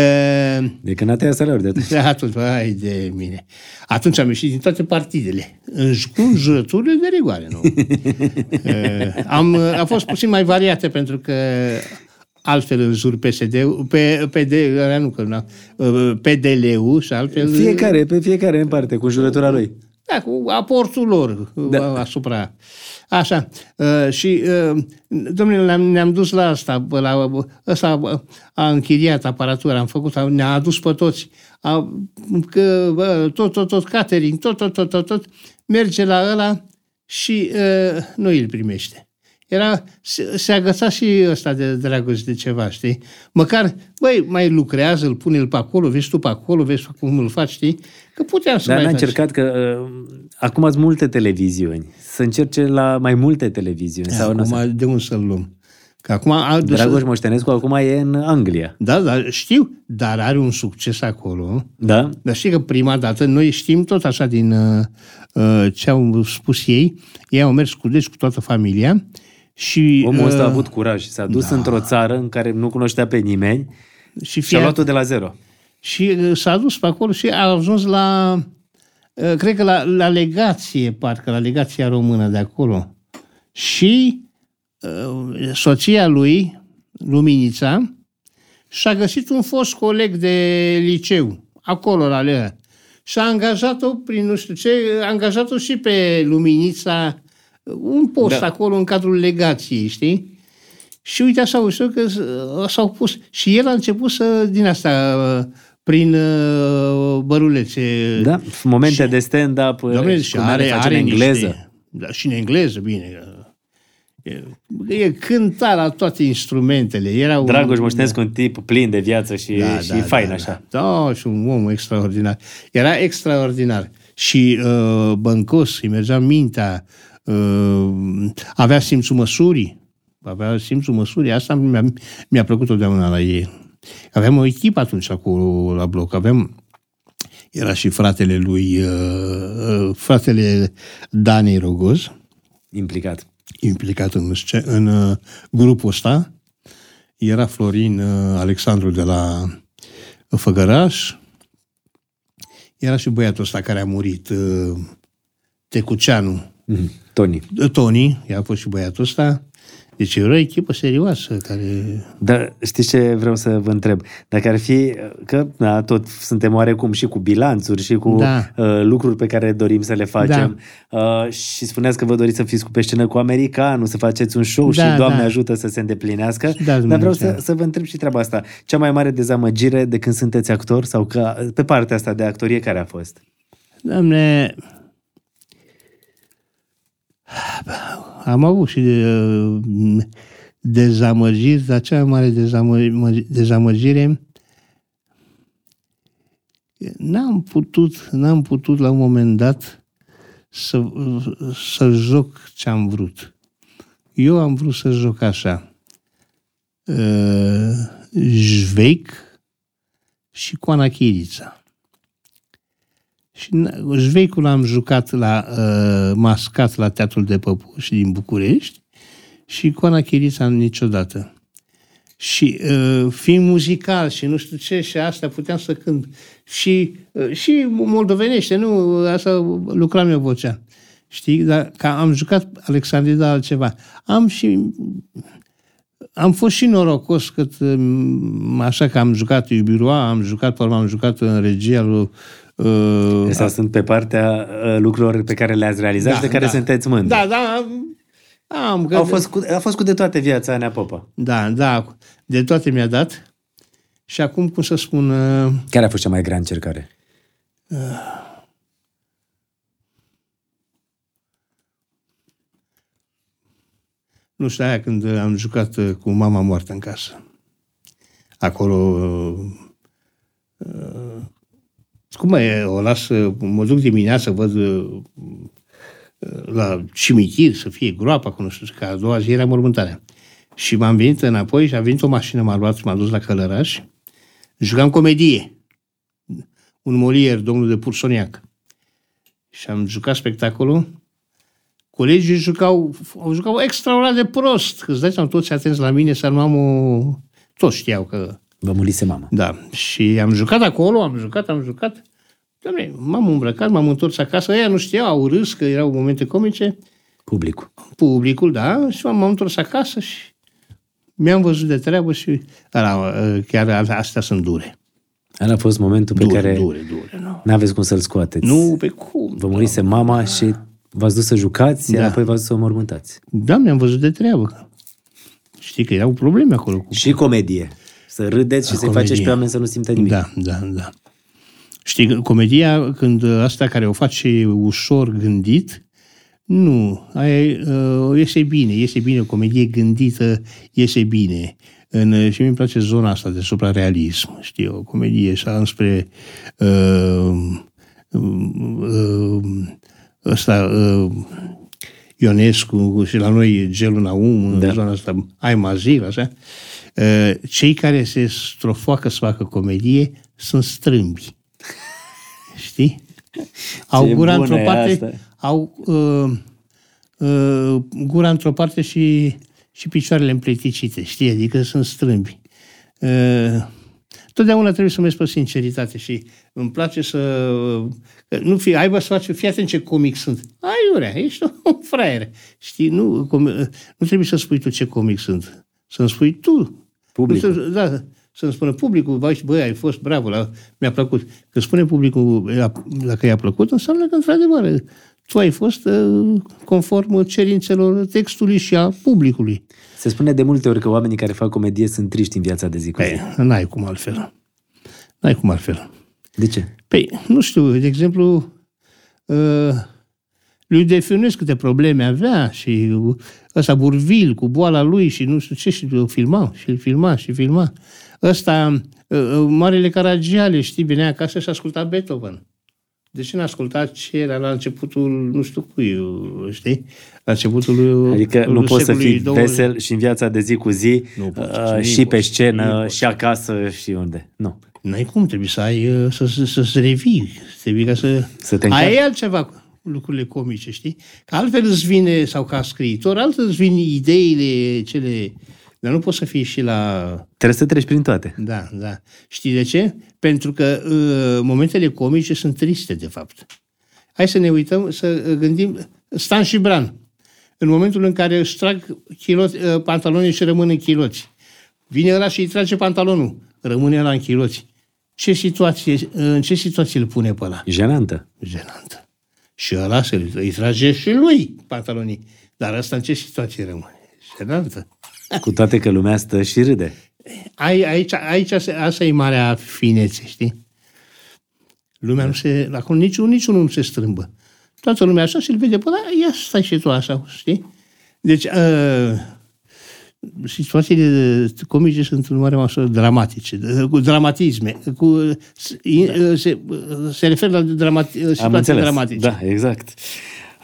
(laughs) de când a tăiat salariul de atunci. (laughs) Atunci, hai de mine. Atunci am ieșit din toate partidele. În, cu jurăturile de rigoare, nu? (laughs) am, a fost puțin mai variate pentru că altfel în jur PSD-ul, pe, PD, nu, că, PDL-ul și altfel... Fiecare, pe fiecare în parte, cu jurătura lui. Da, cu aportul lor da. asupra Așa. Uh, și, uh, domnule, ne-am, ne-am dus la asta, la, ăsta a închiriat aparatura, am făcut, ne-a adus pe toți, a, că, bă, tot, tot, tot, catering, tot, tot, tot, tot, tot, merge la ăla și uh, nu îl primește. Era, se, se agăța și ăsta de dragoste de ceva, știi? Măcar, băi, mai lucrează, îl pune-l pe acolo, vezi tu pe acolo, vezi cum îl faci, știi? Că puteam să Dar mai n-a încercat că uh, acum ați multe televiziuni. Să încerce la mai multe televiziuni. sau acum de unde să-l luăm? Că acum Dragoș să... Moștenescu acum e în Anglia. Da, da, știu, dar are un succes acolo. Da. Dar știi că prima dată, noi știm tot așa din uh, uh ce au spus ei, ei au mers cu, deci, cu toată familia și... Omul ăsta uh, a avut curaj și s-a dus da. într-o țară în care nu cunoștea pe nimeni și, și a luat-o de la zero. Și uh, s-a dus pe acolo și a ajuns la, uh, cred că la, la legație, parcă, la legația română de acolo. Și uh, soția lui, Luminița, și-a găsit un fost coleg de liceu, acolo la Lea. Și a angajat-o prin nu știu ce, a angajat-o și pe Luminița un post da. acolo în cadrul legației, știi? Și uite așa ușor că s-au pus. Și el a început să, din asta, prin uh, bărulețe. Da, momente și, de stand-up doamne, și are, are în engleză. Niște, da, și în engleză, bine. E, e cânta la toate instrumentele. Era un, Dragoș Moștenescu, un tip plin de viață și, da, și da, fain da, așa. Da. da, și un om extraordinar. Era extraordinar. Și uh, băncos, îi mergea mintea, uh, avea simțul măsurii. Avea simțul măsurii. Asta mi-a, mi-a plăcut totdeauna la ei. Aveam o echipă atunci acolo la bloc. Aveam era și fratele lui, uh, uh, fratele Dani Rogoz. Implicat. Implicat în, în uh, grupul ăsta. Era Florin uh, Alexandru de la Făgăraș. Era și băiatul ăsta care a murit, uh, Tecuceanu. Mm, Tony. Tony, a fost și băiatul ăsta. Deci era o echipă serioasă care... Dar știți ce vreau să vă întreb? Dacă ar fi, că da, tot suntem oarecum și cu bilanțuri și cu da. uh, lucruri pe care dorim să le facem da. uh, și spuneați că vă doriți să fiți cu pe scenă cu americanul, să faceți un show da, și Doamne da. ajută să se îndeplinească. Da, Dar vreau să, să vă întreb și treaba asta. Cea mai mare dezamăgire de când sunteți actor sau că pe partea asta de actorie care a fost? Doamne, am avut și de, uh, dezamăgiri, dar cea mai mare dezamăgire, dezamăgire n-am putut, n-am putut la un moment dat să, să joc ce am vrut. Eu am vrut să joc așa. Uh, Jveic și Coana Chirița. Și Jveicul am jucat la uh, mascat la Teatrul de Păpuși din București și Coana Chirița niciodată. Și uh, fiind muzical și nu știu ce și asta puteam să cânt. Și, uh, și moldovenește, nu, asta lucram eu vocea. Știi? Dar ca am jucat Alexandrida altceva. Am și am fost și norocos că uh, așa că am jucat Iubiroa, am jucat, am jucat în regia lui Uh, Sau sunt pe partea uh, lucrurilor pe care le-ați realizat da, și de care da. sunteți mândri. Da, da. Am, că... Au fost cu, a fost cu de toate viața Nea Popa. Da, da. De toate mi-a dat. Și acum, cum să spun... Uh... Care a fost cea mai grea încercare? Uh... Nu știu, aia când am jucat uh, cu mama moartă în casă. Acolo uh, uh, Cum e, o las, mă duc dimineața, văd uh, la cimitir să fie groapa, cu nu știu, că a doua zi era mormântarea. Și m-am venit înapoi și a venit o mașină, m-a luat și m-a dus la Călăraș. Jucam comedie. Un Molier, domnul de Pursoniac. Și am jucat spectacolul. Colegii jucau, au jucat extraordinar de prost. Îți dai seama, toți atenți la mine, să nu o... Toți știau că... Vă murise mama. Da. Și am jucat acolo, am jucat, am jucat. Doamne, m-am îmbrăcat, m-am întors acasă. Ăia nu știau, au râs că erau momente comice. Publicul. Publicul, da. Și m-am întors acasă și mi-am văzut de treabă și ala, chiar astea sunt dure. Ăla a fost momentul pe Dure, care dure, dure. Nu, n-aveți cum să-l scoateți. nu pe cum. Vă murise mama și v-ați dus să jucați, Da. iar apoi v-ați dus să o mormântați. Da, mi-am văzut de treabă. Știi că erau probleme acolo. Cu... Și comedie. Să râdeți și să-i comedie. faceți pe oameni să nu simtă nimic. Da, da, da. Știi, că comedia, când asta care o face ușor gândit, nu, aia e, uh, iese bine, iese bine, o comedie gândită iese bine. În, uh, și mi-e place zona asta de suprarealism, știi, o comedie așa înspre uh, uh, ăsta, uh, Ionescu și la noi Gelul Naum, Da. în zona asta, ai mazil, așa. Uh, Cei care se strofoacă să facă comedie sunt strâmbi. Știi? Au gura bună într-o e parte, asta. au uh, uh, gura într-o parte și, și picioarele împleticite, știi? Adică sunt strâmbi. Uh, totdeauna trebuie să mergi pe sinceritate și îmi place să... că Nu fi, aibă să faci, fii atent ce comic sunt. Ai, urea, ești un fraier. Știi, nu, com, nu trebuie să spui tu ce comic sunt. Să-mi spui tu. Publicul. Nu să- Da, să-mi spună publicul, băi, băi, ai fost bravo, la, mi-a plăcut. Că spune publicul la- dacă i-a plăcut, înseamnă că, într-adevăr, tu ai fost uh, conform cerințelor textului și a publicului. Se spune de multe ori că oamenii care fac comedie sunt triști în viața de zi cu zi. Păi, n-ai cum altfel. N-ai cum altfel. De ce? Păi, nu știu, de exemplu, uh, lui Defiunes câte probleme avea și ăsta Burvil cu boala lui și nu știu ce și îl filma și îl filma și filma. Ăsta, uh, uh, Marele Caragiale, știi, venea acasă și asculta Beethoven. De ce n-a ascultat ce era la începutul, nu știu cui, uh, știi? La începutul lui Adică nu lui poți să secolului fii 20. vesel și în viața de zi cu zi, Nu poți, uh, nu și pe poți, scenă, nu poți. și acasă, și unde. Nu. N-ai cum, trebuie să ai, uh, să, să, să, să revii, trebuie ca să... Să te Aia încarci. e altceva cu lucrurile comice, știi? Că altfel îți vine, sau ca scriitor, altfel îți vin ideile cele... Dar nu poți să fii și la... Trebuie să treci prin toate. Da, da. Știi de ce? Pentru că uh, momentele comice sunt triste, de fapt. Hai să ne uităm, să uh, gândim... Stan și Bran. În momentul în care își trag chiloți, uh, pantalonii și rămân în chiloți. Vine ăla și îi trage pantalonul. Rămâne ăla în chiloți. Ce situație, uh, în ce situație îl pune pe ăla? Jenantă. jenantă. Și ăla se îi trage și lui pantalonii. Dar asta în ce situație rămâne? Jenantă. Cu toate că lumea stă și râde. Ai, aici, aici se- asta e marea finețe, știi? Lumea nu se... Acum niciun, niciunul nu se strâmbă. Toată lumea așa și îl vede, bă, da, ia stai și tu așa, știi? Deci, uh, situațiile comice sunt în mare măsură dramatice, de- cu dramatisme, cu, se, se, se referă la dramati, Am situații înțeles. dramatice. Da, exact.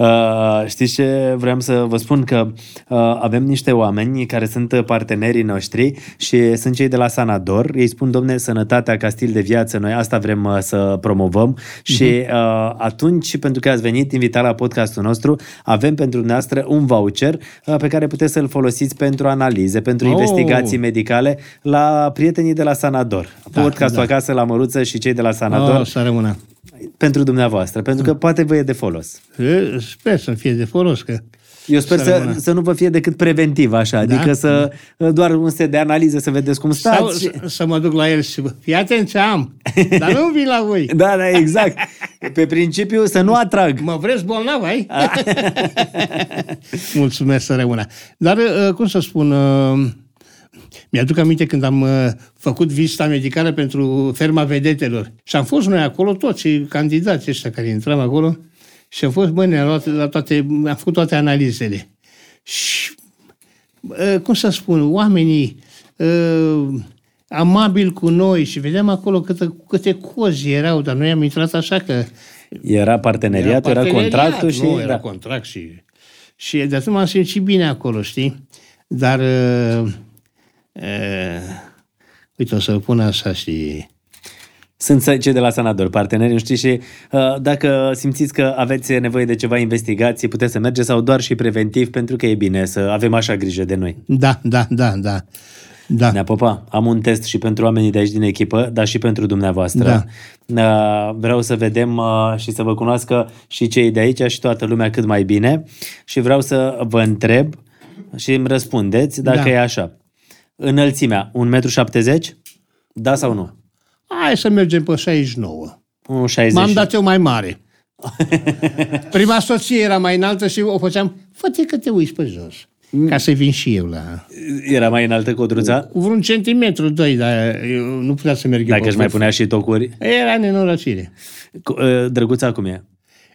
Uh, știți ce vreau să vă spun? Că uh, avem niște oameni care sunt partenerii noștri și sunt cei de la Sanador. Ei spun, domne, sănătatea ca stil de viață, noi asta vrem uh, să promovăm și uh, atunci, pentru că ați venit invitat la podcastul nostru, avem pentru dumneavoastră un voucher uh, pe care puteți să-l folosiți pentru analize, pentru Oh. investigații medicale la prietenii de la Sanador. Da, Podcastul da. acasă la Măruță și cei de la Sanador Oh, să rămână. Pentru dumneavoastră, pentru că poate vă e de folos. E, Sper să fie de folos, că Eu sper Să să, rămână. să nu vă fie decât preventiv, așa, adică să doar un set de analize să vedeți cum sau stați. să, să mă duc la el și vă- fii atent ce am, dar nu vin la voi. (laughs) Da, da, exact. Pe principiu să nu atrag. Mă vreți bolnav, ai? (laughs) Mulțumesc să rămână. Dar, uh, cum să spun, uh, mi-aduc aminte când am uh, făcut vizita medicală pentru ferma vedetelor. Și am fost noi acolo, toți candidații ăștia care intram acolo, și am fost, bă, ne-am luat la toate, am făcut toate analizele. Și, uh, cum să spun, oamenii uh, amabil cu noi și vedeam acolo câte, câte cozi erau, dar noi am intrat așa că... Era parteneriatul, era, parteneriat, contractul și... Nu, era da. contract și... Și de atunci m-am simțit bine acolo, știi? Dar... Uh, uh, uite, o să pun așa și... Sunt cei de la Sanador, parteneri, nu știi, și uh, dacă simțiți că aveți nevoie de ceva investigații, puteți să mergeți sau doar și preventiv, pentru că e bine să avem așa grijă de noi. Da, da, da, da. Da. Nea Popa, am un test și pentru oamenii de aici din echipă, dar și pentru dumneavoastră. Da. Uh, Vreau să vedem uh, și să vă cunoască și cei de aici și toată lumea cât mai bine și vreau să vă întreb și îmi răspundeți dacă Da. e așa. Înălțimea, 1,70 m? Da sau nu? Hai să mergem pe 69. 1,60 M-am dat eu mai mare. (laughs) Prima soție era mai înaltă și o făceam, fă că te uiți pe jos. Ca să vin și eu la... Era mai înaltă codruța? Cu vreun centimetru, doi, dar eu nu putea să merg eu Dacă pe își mai vârf. punea și tocuri. Era nenorocire. Cu- uh, Drăguța cum e?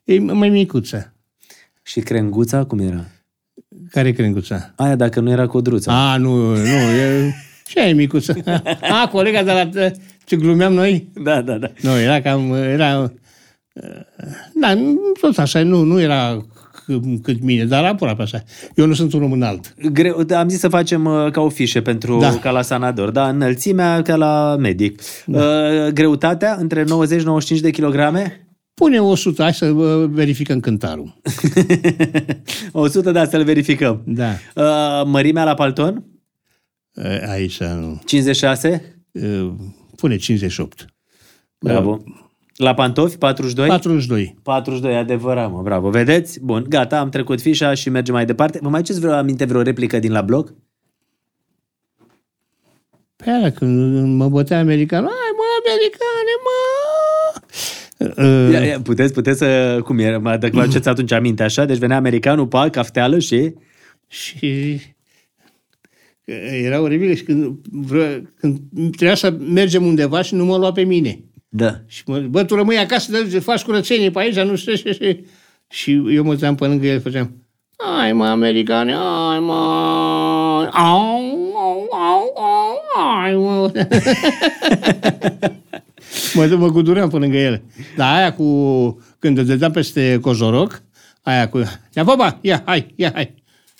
E mai micuță. Și crenguța cum era? Care crenguța? Aia dacă nu era codruța. A, nu, nu, e... Ce e micuță? A, colega de la... Ce glumeam noi? Da, da, da. Nu, era cam... Era... Da, nu- tot așa, nu, nu era c- cât mine, dar aproape așa. Eu nu sunt un om înalt. Greu, da, am zis să facem uh, ca o fișă pentru Da. ca la Sanador, da, înălțimea ca la medic. Da. Uh, greutatea între 90-95 de kilograme? Pune 100, hai să uh, verificăm cântarul. (laughs) 100, da, să-l verificăm. Da. Uh, mărimea la palton? Uh, Aici, nu. 56? Uh, Pune 58. Bravo. La pantofi? 42? 42. 42, adevărat, mă, bravo. Vedeți? Bun, gata, am trecut fișa și mergem mai departe. Vă mai ceți vreo aminte, vreo replică din la blog? Pe aia, când mă bătea americanul, hai mă, americane, mă! Uh, Ia, ia, puteți, puteți să... Cum era? Mă, Dacă vă aduceți atunci aminte, așa? Deci venea americanul, pa, cafteală și... Și era oribil și când, vreo, când trebuia să mergem undeva și nu mă lua pe mine. Da. Și mă, bă, tu rămâi acasă, de, faci curățenie pe aici, nu știu ce, și, și eu mă țeam pe lângă el, făceam, ai mă, americane, ai mă, au, au, au, au, ai mă. (laughs) mă, mă guduream pe lângă el. Dar aia cu, când te dădeam peste cozoroc, aia cu, ia baba, ia, hai, ia, hai.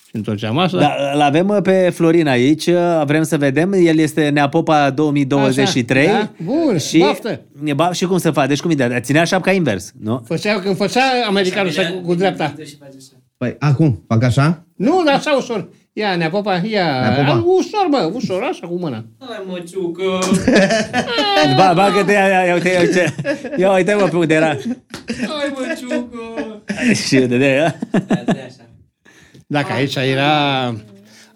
Și întorceam asta. Da, îl avem uh, pe Florin aici, uh, vrem să vedem, el este Neapopa 2023. Așa, da? Bun, și, baftă. ba, și cum să fac? Deci cum e? Ținea șapca invers, nu? Făcea, când făcea americanul așa cu, cu dreapta. Păi, acum, fac așa? Nu, dar așa ușor. Ia, nea popa, ia. Nea Popa. Ușor, bă, ușor, așa cu mâna. Hai măciucă! Ba, bagă-te, ia, ia, ia, uite, ia, uite, ia, uite, mă, pe unde era. Hai măciucă! și de de ea. Așa. Dacă aici era...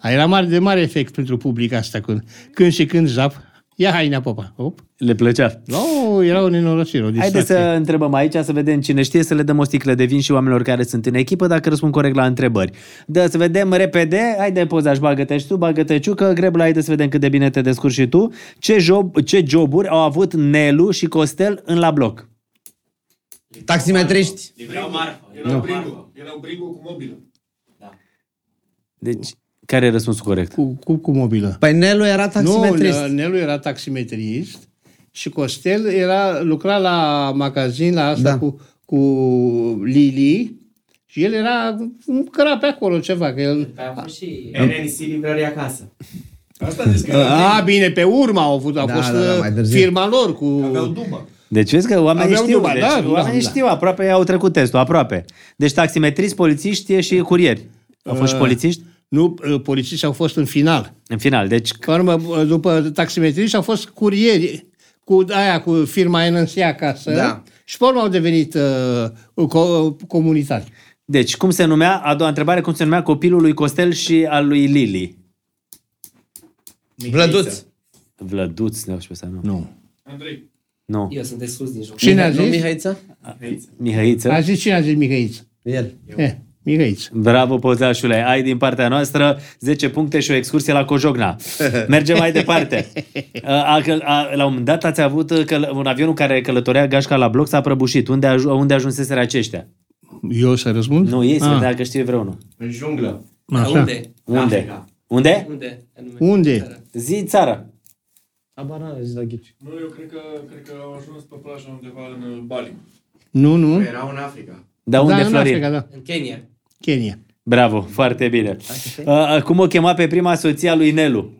Era mare, de mare efect pentru public asta. Când, când și când zap. Ia, hai, nea popa. Op. Le plăcea. Oh, era o nenorocire, o distracție. Haideți să întrebăm aici, să vedem cine știe, să le dăm o sticlă de vin și oamenilor care sunt în echipă, dacă răspund corect la întrebări. Da, să vedem repede, haide poza și bagă-te și tu, bagă-te ciucă, Grebla, haide să vedem cât de bine te descurci și tu. Ce, job, ce joburi au avut Nelu și Costel în la bloc? Taximetriști. Livrau marfă. Erau brigo. Erau brigo cu mobilă. Deci, care e răspunsul corect? Cu, cu, cu mobilă. Păi Nelu era Nu, taximetrist. Nelu era taximetrist și Costel era, lucra la magazin, la asta Da. cu, cu Lili și el era, căra pe acolo ceva, că el... Pe a fost și RNC livrării acasă. Asta zis că A, bine, pe urmă au avut, a Da, fost da, da, uh, mai târziu. firma lor cu... aveau duba. Deci vezi că oamenii Aveau știu, duba, deci, da, da, oamenii da. știu, aproape au trecut testul, aproape. Deci taximetriști, polițiști și curieri. Au fost și polițiști? Nu, uh, polițiștii au fost în final. În final, deci Pe urmă, uh, după taximetriști au fost curieri cu aia, cu firma NNC acasă Da. și pe urmă au devenit uh, co- comunitari. Deci, cum se numea, a doua întrebare, cum se numea copilul lui Costel și al lui Lili? Vlăduț. Vlăduț, nu știu să nu. Nu. Andrei. Nu. Eu sunt de sus din joc. Cine a Nu zis? Mihaiță? Mihăiță. A zis cine a zis Mihăiță? El. Eh, Mihăiță. Bravo, pozașule. Ai din partea noastră 10 puncte și o excursie la Cojogna. Mergem mai departe. (laughs) A, a, a, la un moment dat ați avut uh, căl- un avion care călătorea gașca la bloc s-a prăbușit. Unde, aj- unde ajunseseră aceștia? Eu să răspund? Nu, ei să Ah, vedea că știe vreunul. În junglă. Așa. Dar unde? În Unde? Africa. Unde? Unde? Anume? Unde? Țară. Zi țara. Abar n-am zis la ghici. Nu, eu cred că, cred că au ajuns pe plajă undeva în uh, Bali. Nu, nu. Erau în Africa. Da, unde, da, în Florin? Africa, da. În Kenya. Kenya. Bravo, foarte bine. Uh, cum o chema pe prima soția lui Nelu?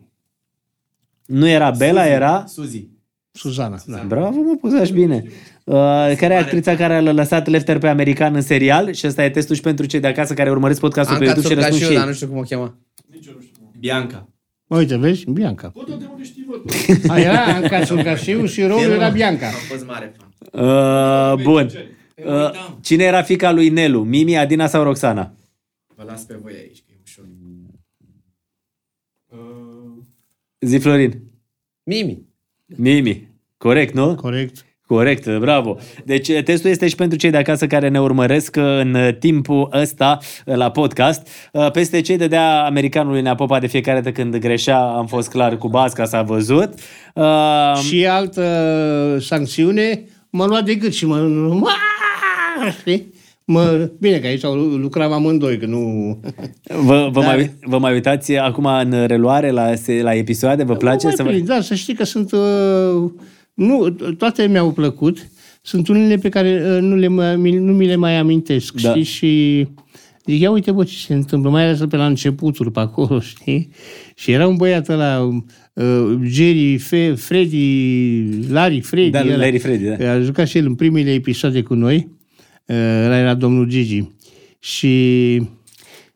Nu era Bela, era... Suzy. Suzana, da. Bravo, mă, puzași bine. Uh, care e actrița care a lăsat Lefter pe american în serial? Și ăsta e testul și pentru cei de acasă care urmăresc podcastul pe Anca YouTube și răspund și Țurcașiu, dar ei. nu știu cum o cheamă. Nici eu nu știu. cum. Bianca. Uite, vezi? Bianca. Bă, tot de unde știi, bă? A, era Anca Țurcașiu și rolul era Bianca. Am fost mare fan. Uh, bun. Uh, cine era fica lui Nelu? Mimi, Adina sau Roxana? Vă las pe voi aici, că e ușor. Uh, Zi Florin. Mimi. Mimi. Corect, nu? Corect. Corect, bravo. Deci testul este și pentru cei de acasă care ne urmăresc în timpul ăsta la podcast. Peste cei de dea americanului ne-a popat de fiecare dată când greșea, am fost clar cu basca, s-a văzut. Uh, Și altă sancțiune, m-a luat de gât și mă... Știi? Mă, bine că aici au lucrat amândoi, că nu... vă, vă, Da. mai, vă mai uitați acum în reluare la, se- la episoade? Vă place? Nu să mai vă... prind, Da, să știi că sunt... Uh, nu, toate mi-au plăcut. Sunt unele pe care uh, nu, le mai, nu mi le mai amintesc, Da. știi? Și zic, ia uite, bă, ce se întâmplă, mai ales pe la începuturi, pe acolo, (laughs) știi? Și era un băiat ăla, uh, Jerry, Fe, Freddy, Larry, Freddy. Da, ăla. Larry Freddy, da. A jucat și el în primele episoade cu noi. Uh, Ăla era domnul Gigi. Și...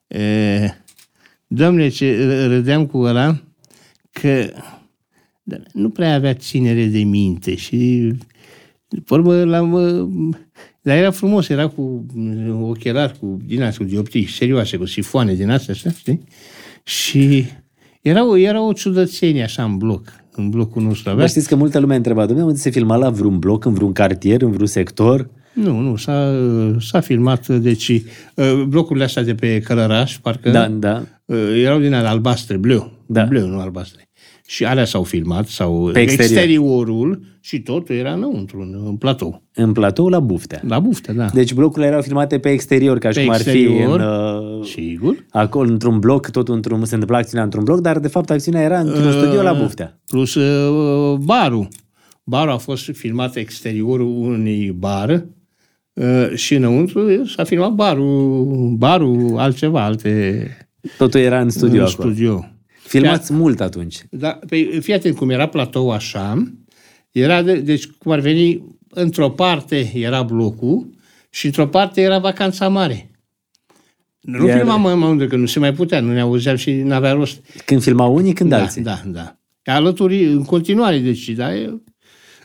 Uh, domnule, ce râdeam cu ăla, că dar nu prea avea ținere de minte și pe urmă l-am... uh, Dar era frumos, era cu ochelari, cu din astea, cu dioptrii serioase, cu sifoane din astea, așa, știi? Și era o, era o ciudățenie așa în bloc, în blocul nostru. Avea Dar știți că multă lume întreba, domnule, unde se filma la vreun bloc, în vreun cartier, în vreun sector? Nu, nu, s-a, s-a filmat, deci uh, blocurile astea de pe Călăraș, parcă Da, da. uh, erau din alea albastre, bleu, Da. bleu, nu albastre. Și alea s-au filmat, sau Pe exterior. exteriorul și totul era înăuntru, în, în platou. În platou la Buftea. La buftă, da. Deci blocurile erau filmate pe exterior, ca și Pe cum ar fi exterior, în, uh, Sigur. acolo, într-un bloc, tot într-un, se întâmpla acțiunea într-un bloc, dar de fapt acțiunea era într-un studio la Buftea. Plus uh, barul. Barul a fost filmat exteriorul unui bar uh, și înăuntru s-a filmat barul, barul altceva, alte Totul era în studio în acolo. studio. Filmați mult atunci. Da, pe, fii atent cum era platou așa, era de, deci cum ar veni, într-o parte era blocul și într-o parte era vacanța mare. Nu Iar- filmam mai mult, că nu se mai putea, nu ne auzeam și nu avea rost. Când filmau unii, când Da, alții. da, da. Alături, în continuare, deci, da,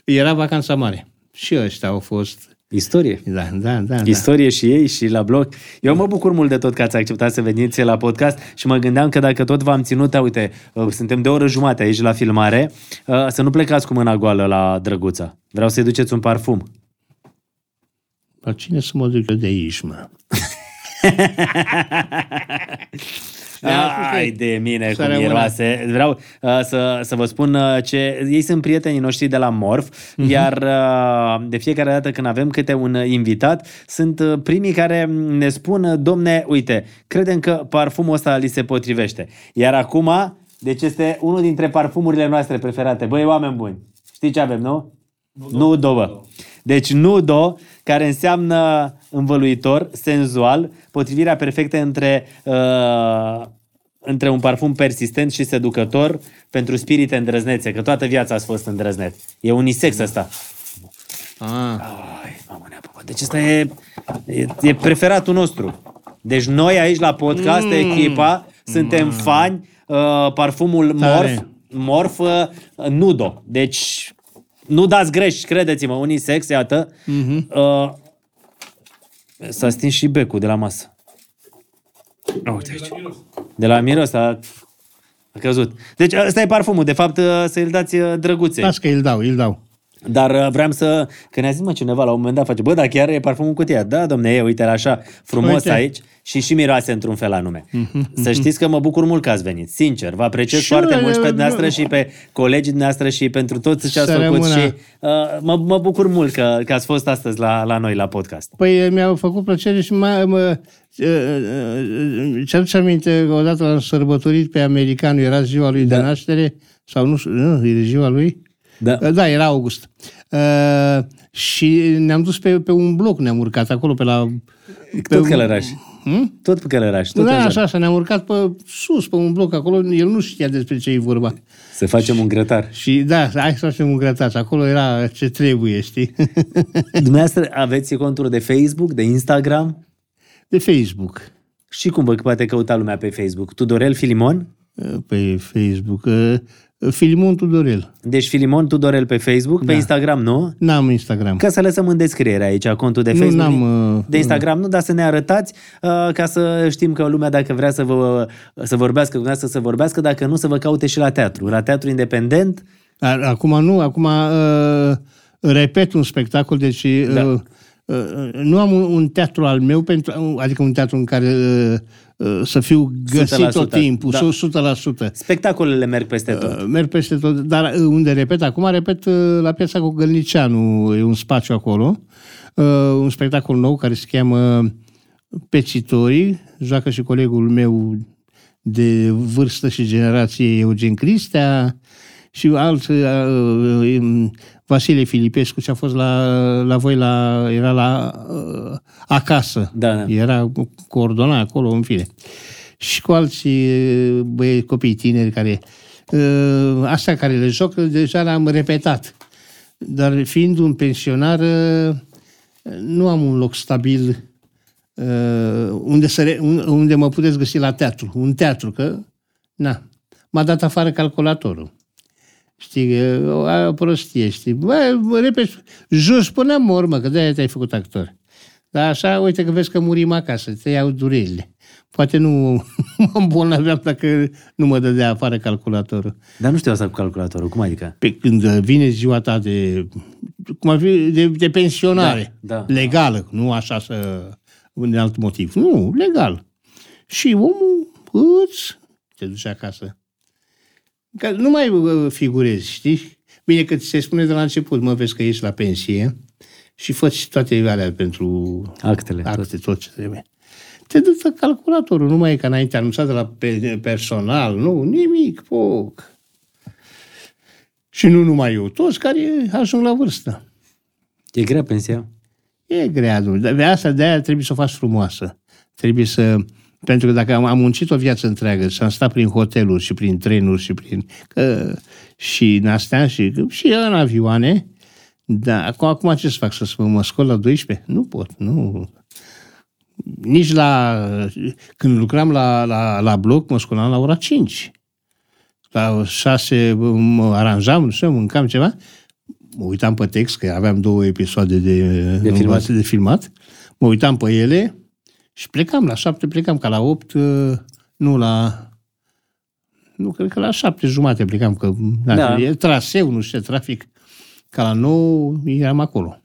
era vacanța mare. Și ăștia au fost, Istorie. da, da, da. da. Istorie și ei și la bloc. Eu mă bucur mult de tot că ați acceptat să veniți la podcast și mă gândeam că dacă tot v-am ținut, uite, uh, suntem de o oră jumate aici la filmare, uh, să nu plecați cu mâna goală la Drăguța. Vreau să-i duceți un parfum. La cine să mă duc eu de aici, mă? (laughs) Ai de mine Să cum rămână. miroase. Vreau uh, să, să vă spun uh, ce... Ei sunt prietenii noștri de la Morf, iar uh, de fiecare dată când avem câte un uh, invitat, sunt uh, primii care ne spun, uh, domne, uite, credem că parfumul ăsta li se potrivește. Iar acum, deci este unul dintre parfumurile noastre preferate. Băi, oameni buni, știți ce avem, nu? Nudo, bă. Deci nudo, care înseamnă învăluitor, senzual, potrivirea perfectă între, uh, între un parfum persistent și seducător pentru spirite îndrăznețe, că toată viața ați fost îndrăzneț. E unisex ăsta. Ah, Ai, mamă, nea, papa, deci ăsta e, e, e preferatul nostru. Deci noi aici la podcast, mm. echipa, suntem fani, uh, parfumul Tare. Morf, Morf uh, Nudo. Deci nu dați greș, credeți-mă, unisex, iată. Mm-hmm. Uh, s-a stins și becul de la masă. Uite aici. De la miros a, a căzut. Deci ăsta e parfumul. De fapt, uh, să-i dați uh, drăguței. las că îl dau, îl dau. Dar uh, vreau să... Că ne-a zis mă cineva la un moment dat, face, bă, dar chiar e parfumul în cutia. Da, domne, e, uite așa, frumos Uite. aici și și miroase într-un fel anume. Să știți că mă bucur mult că ați venit, sincer. Vă apreciez Și foarte eu, mult și pe eu, dumneavoastră eu. și pe colegii dumneavoastră și pentru toți ce ați Să făcut. rămână. Și uh, mă, mă bucur mult că, că ați fost astăzi la, la noi la podcast. Păi mi-au făcut plăcere și mai, mă, ce-aduce aminte că odată l-am sărbătorit pe americanul, era ziua lui Da. de naștere, sau nu știu, nu, e ziua lui, Da. Da, era august. Uh, și ne-am dus pe, pe un bloc, ne-am urcat acolo pe la... Pe Tot călăraș. Hmm? Tot pe călăraș. Tot Da, așa. așa, așa, ne-am urcat pe sus, pe un bloc acolo, el nu știa despre ce e vorba. Să facem un grătar. Și da, hai să facem un grătar. Acolo era ce trebuie, știi? (laughs) Dumneavoastră aveți conturi de Facebook, de Instagram? De Facebook. Și cum vă poate căuta lumea pe Facebook? Tudorel Filimon? Uh, Pe Facebook. Uh, Filimon Tudorel. Deci Filimon Tudorel pe Facebook, Da. pe Instagram nu? N-am Instagram. Ca să lăsăm în descriere aici contul de Nu, Facebook. n-am, uh, de Instagram nu, dar să ne arătați uh, ca să știm că lumea dacă vrea să vă să vorbească cu dumneavoastră, să vorbească, dacă nu să vă caute și la teatru. La teatru independent, Dar Acum nu, acum uh, repet un spectacol, deci Da. uh, uh, nu am un, un teatru al meu, pentru, adică un teatru în care uh, uh, să fiu găsit 100%, tot timpul, da. 100%. spectacolele merg peste tot. Uh, Merg peste tot, dar uh, unde repet acum, repet uh, la piața cu Gălnicianu, e un spațiu acolo, uh, un spectacol nou care se cheamă Pecitorii, joacă și colegul meu de vârstă și generație Eugen Cristea și alt uh, uh, Vasile Filipescu ce a fost la, la voi la, era la uh, acasă. Da, da. Era coordonat acolo, în fine. Și cu alții uh, băieți, copii tineri care uh, astea care le joc deja le-am repetat. Dar fiind un pensionar uh, nu am un loc stabil uh, unde, să re, un- unde mă puteți găsi la teatru. Un teatru, că na, m-a dat afară calculatorul. Știi, o, o prostie, știi. Bă, bă, repede, jos până mor, mă, că de-aia te-ai făcut actor. Dar așa, uite că vezi că murim acasă, te iau durerile. Poate nu (laughs) mă îmbolnăveam dacă nu mă dădea afară calculatorul. Dar nu știu asta cu calculatorul. Cum adică? Pe când vine ziua ta de, cum ar fi, de, de pensionare, Da, da. legală, nu așa să, un alt motiv. Nu, legal. Și omul îți te duce acasă. Că nu mai uh, figurezi, știi? Bine că ți se spune de la început, mă vezi că ești la pensie și faci toate alea pentru Actele. tot. acte, tot ce trebuie. Te dă calculatorul, nu mai e ca înainte anunțat de la pe- personal, nu, nimic, foc. Și nu numai eu, toți care ajung la vârstă. E grea pensia? E grea, domnule. Dar de asta, de aia trebuie să o faci frumoasă. Trebuie să... Pentru că dacă am, am muncit o viață întreagă și am stat prin hoteluri și prin trenuri și prin... Că, și în astea și, și în avioane, da, acum, acum ce să fac? Să mă, mă scol la 12? Nu pot, nu. Nici la... Când lucram la, la, la bloc, mă scolam la ora 5. La 6 mă aranjam, nu știu, mâncam ceva mă uitam pe text, că aveam două episoade de, De filmat. de filmat, mă uitam pe ele și plecam la șapte, plecam ca la opt, uh, nu la... Nu, cred că la șapte jumate plecam, că da. Da. e traseu, nu știu ce, trafic. Ca la nou eram acolo.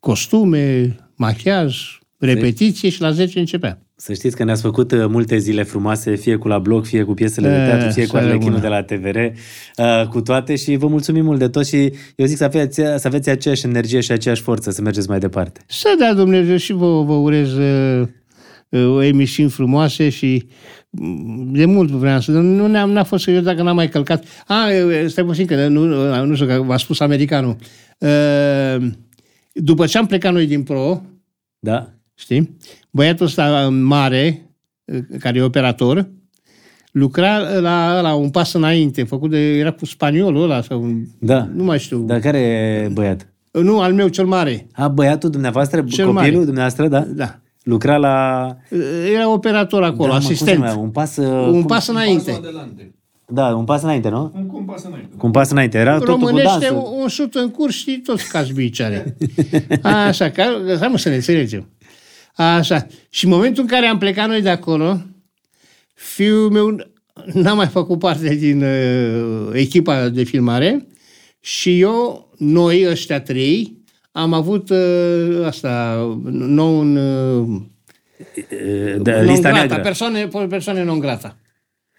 Costume, machiaj, repetiție și la 10 începea. Să știți că ne-ați făcut uh, multe zile frumoase, fie cu la blog, fie cu piesele de E, teatru, fie cu să Arlechinul rămână. de la TVR, uh, cu toate și vă mulțumim mult de tot și eu zic să aveți, să aveți aceeași energie și aceeași forță să mergeți mai departe. Să dea Dumnezeu și vă, vă urez uh, uh, o emisiuni frumoase și mm, de mult vreau să... Nu ne-am, n-a fost serios dacă n-am mai călcat. A, uh, stai puțin, că nu, nu, nu știu, că v-a spus americanul. Uh, după ce am plecat noi din pro, Da? Știi, băiatul ăsta mare, uh, care e operator, lucra la, la un pas înainte, făcut de, era cu spaniolul ăla sau Da. nu mai știu. Dar care e băiat? Nu, al meu cel mare. A, băiatul dumneavoastră, Cel copilul mare. dumneavoastră, da? Da. Lucra la... Era operator acolo, da, mă, cum se asistent. numea? un pas... uh, un cum- pas înainte. Pasul adelante. Da, un pas înainte, nu? Un compas înainte. Cu un pas înainte. Era totul cu Românește dansul. un, un șut în curs și toți cași bicioare. (laughs) Așa, ca, hai mă să ne înțelegem. Așa. Și în momentul în care am plecat noi de acolo, fiul meu n-a mai făcut parte din uh, echipa de filmare și eu, noi ăștia trei, am avut uh, asta, non, uh, De, non lista grata, neagră. persoane, persoane non grata.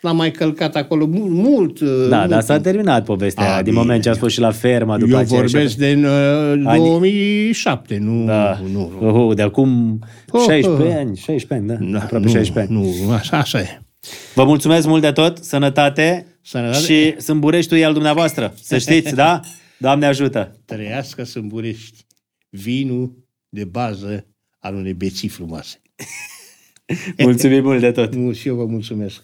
L-am mai călcat acolo mult. mult da, dar s-a terminat povestea a, din bine. moment ce a fost și la fermă. După Eu vorbesc de în uh, 2007, nu... Da. nu, nu. Oh, de acum oh, 16 oh. ani, 16 ani, da, da aproape nu, 16 ani. Nu, așa, așa e. Vă mulțumesc mult de tot, sănătate, sănătate. și sâmbureștiul e al dumneavoastră, să (laughs) știți, da? Doamne ajută! Trăiască sâmburești, vinul de bază al unei beții frumoase. (laughs) Mulțumim mult de tot! Și eu vă mulțumesc!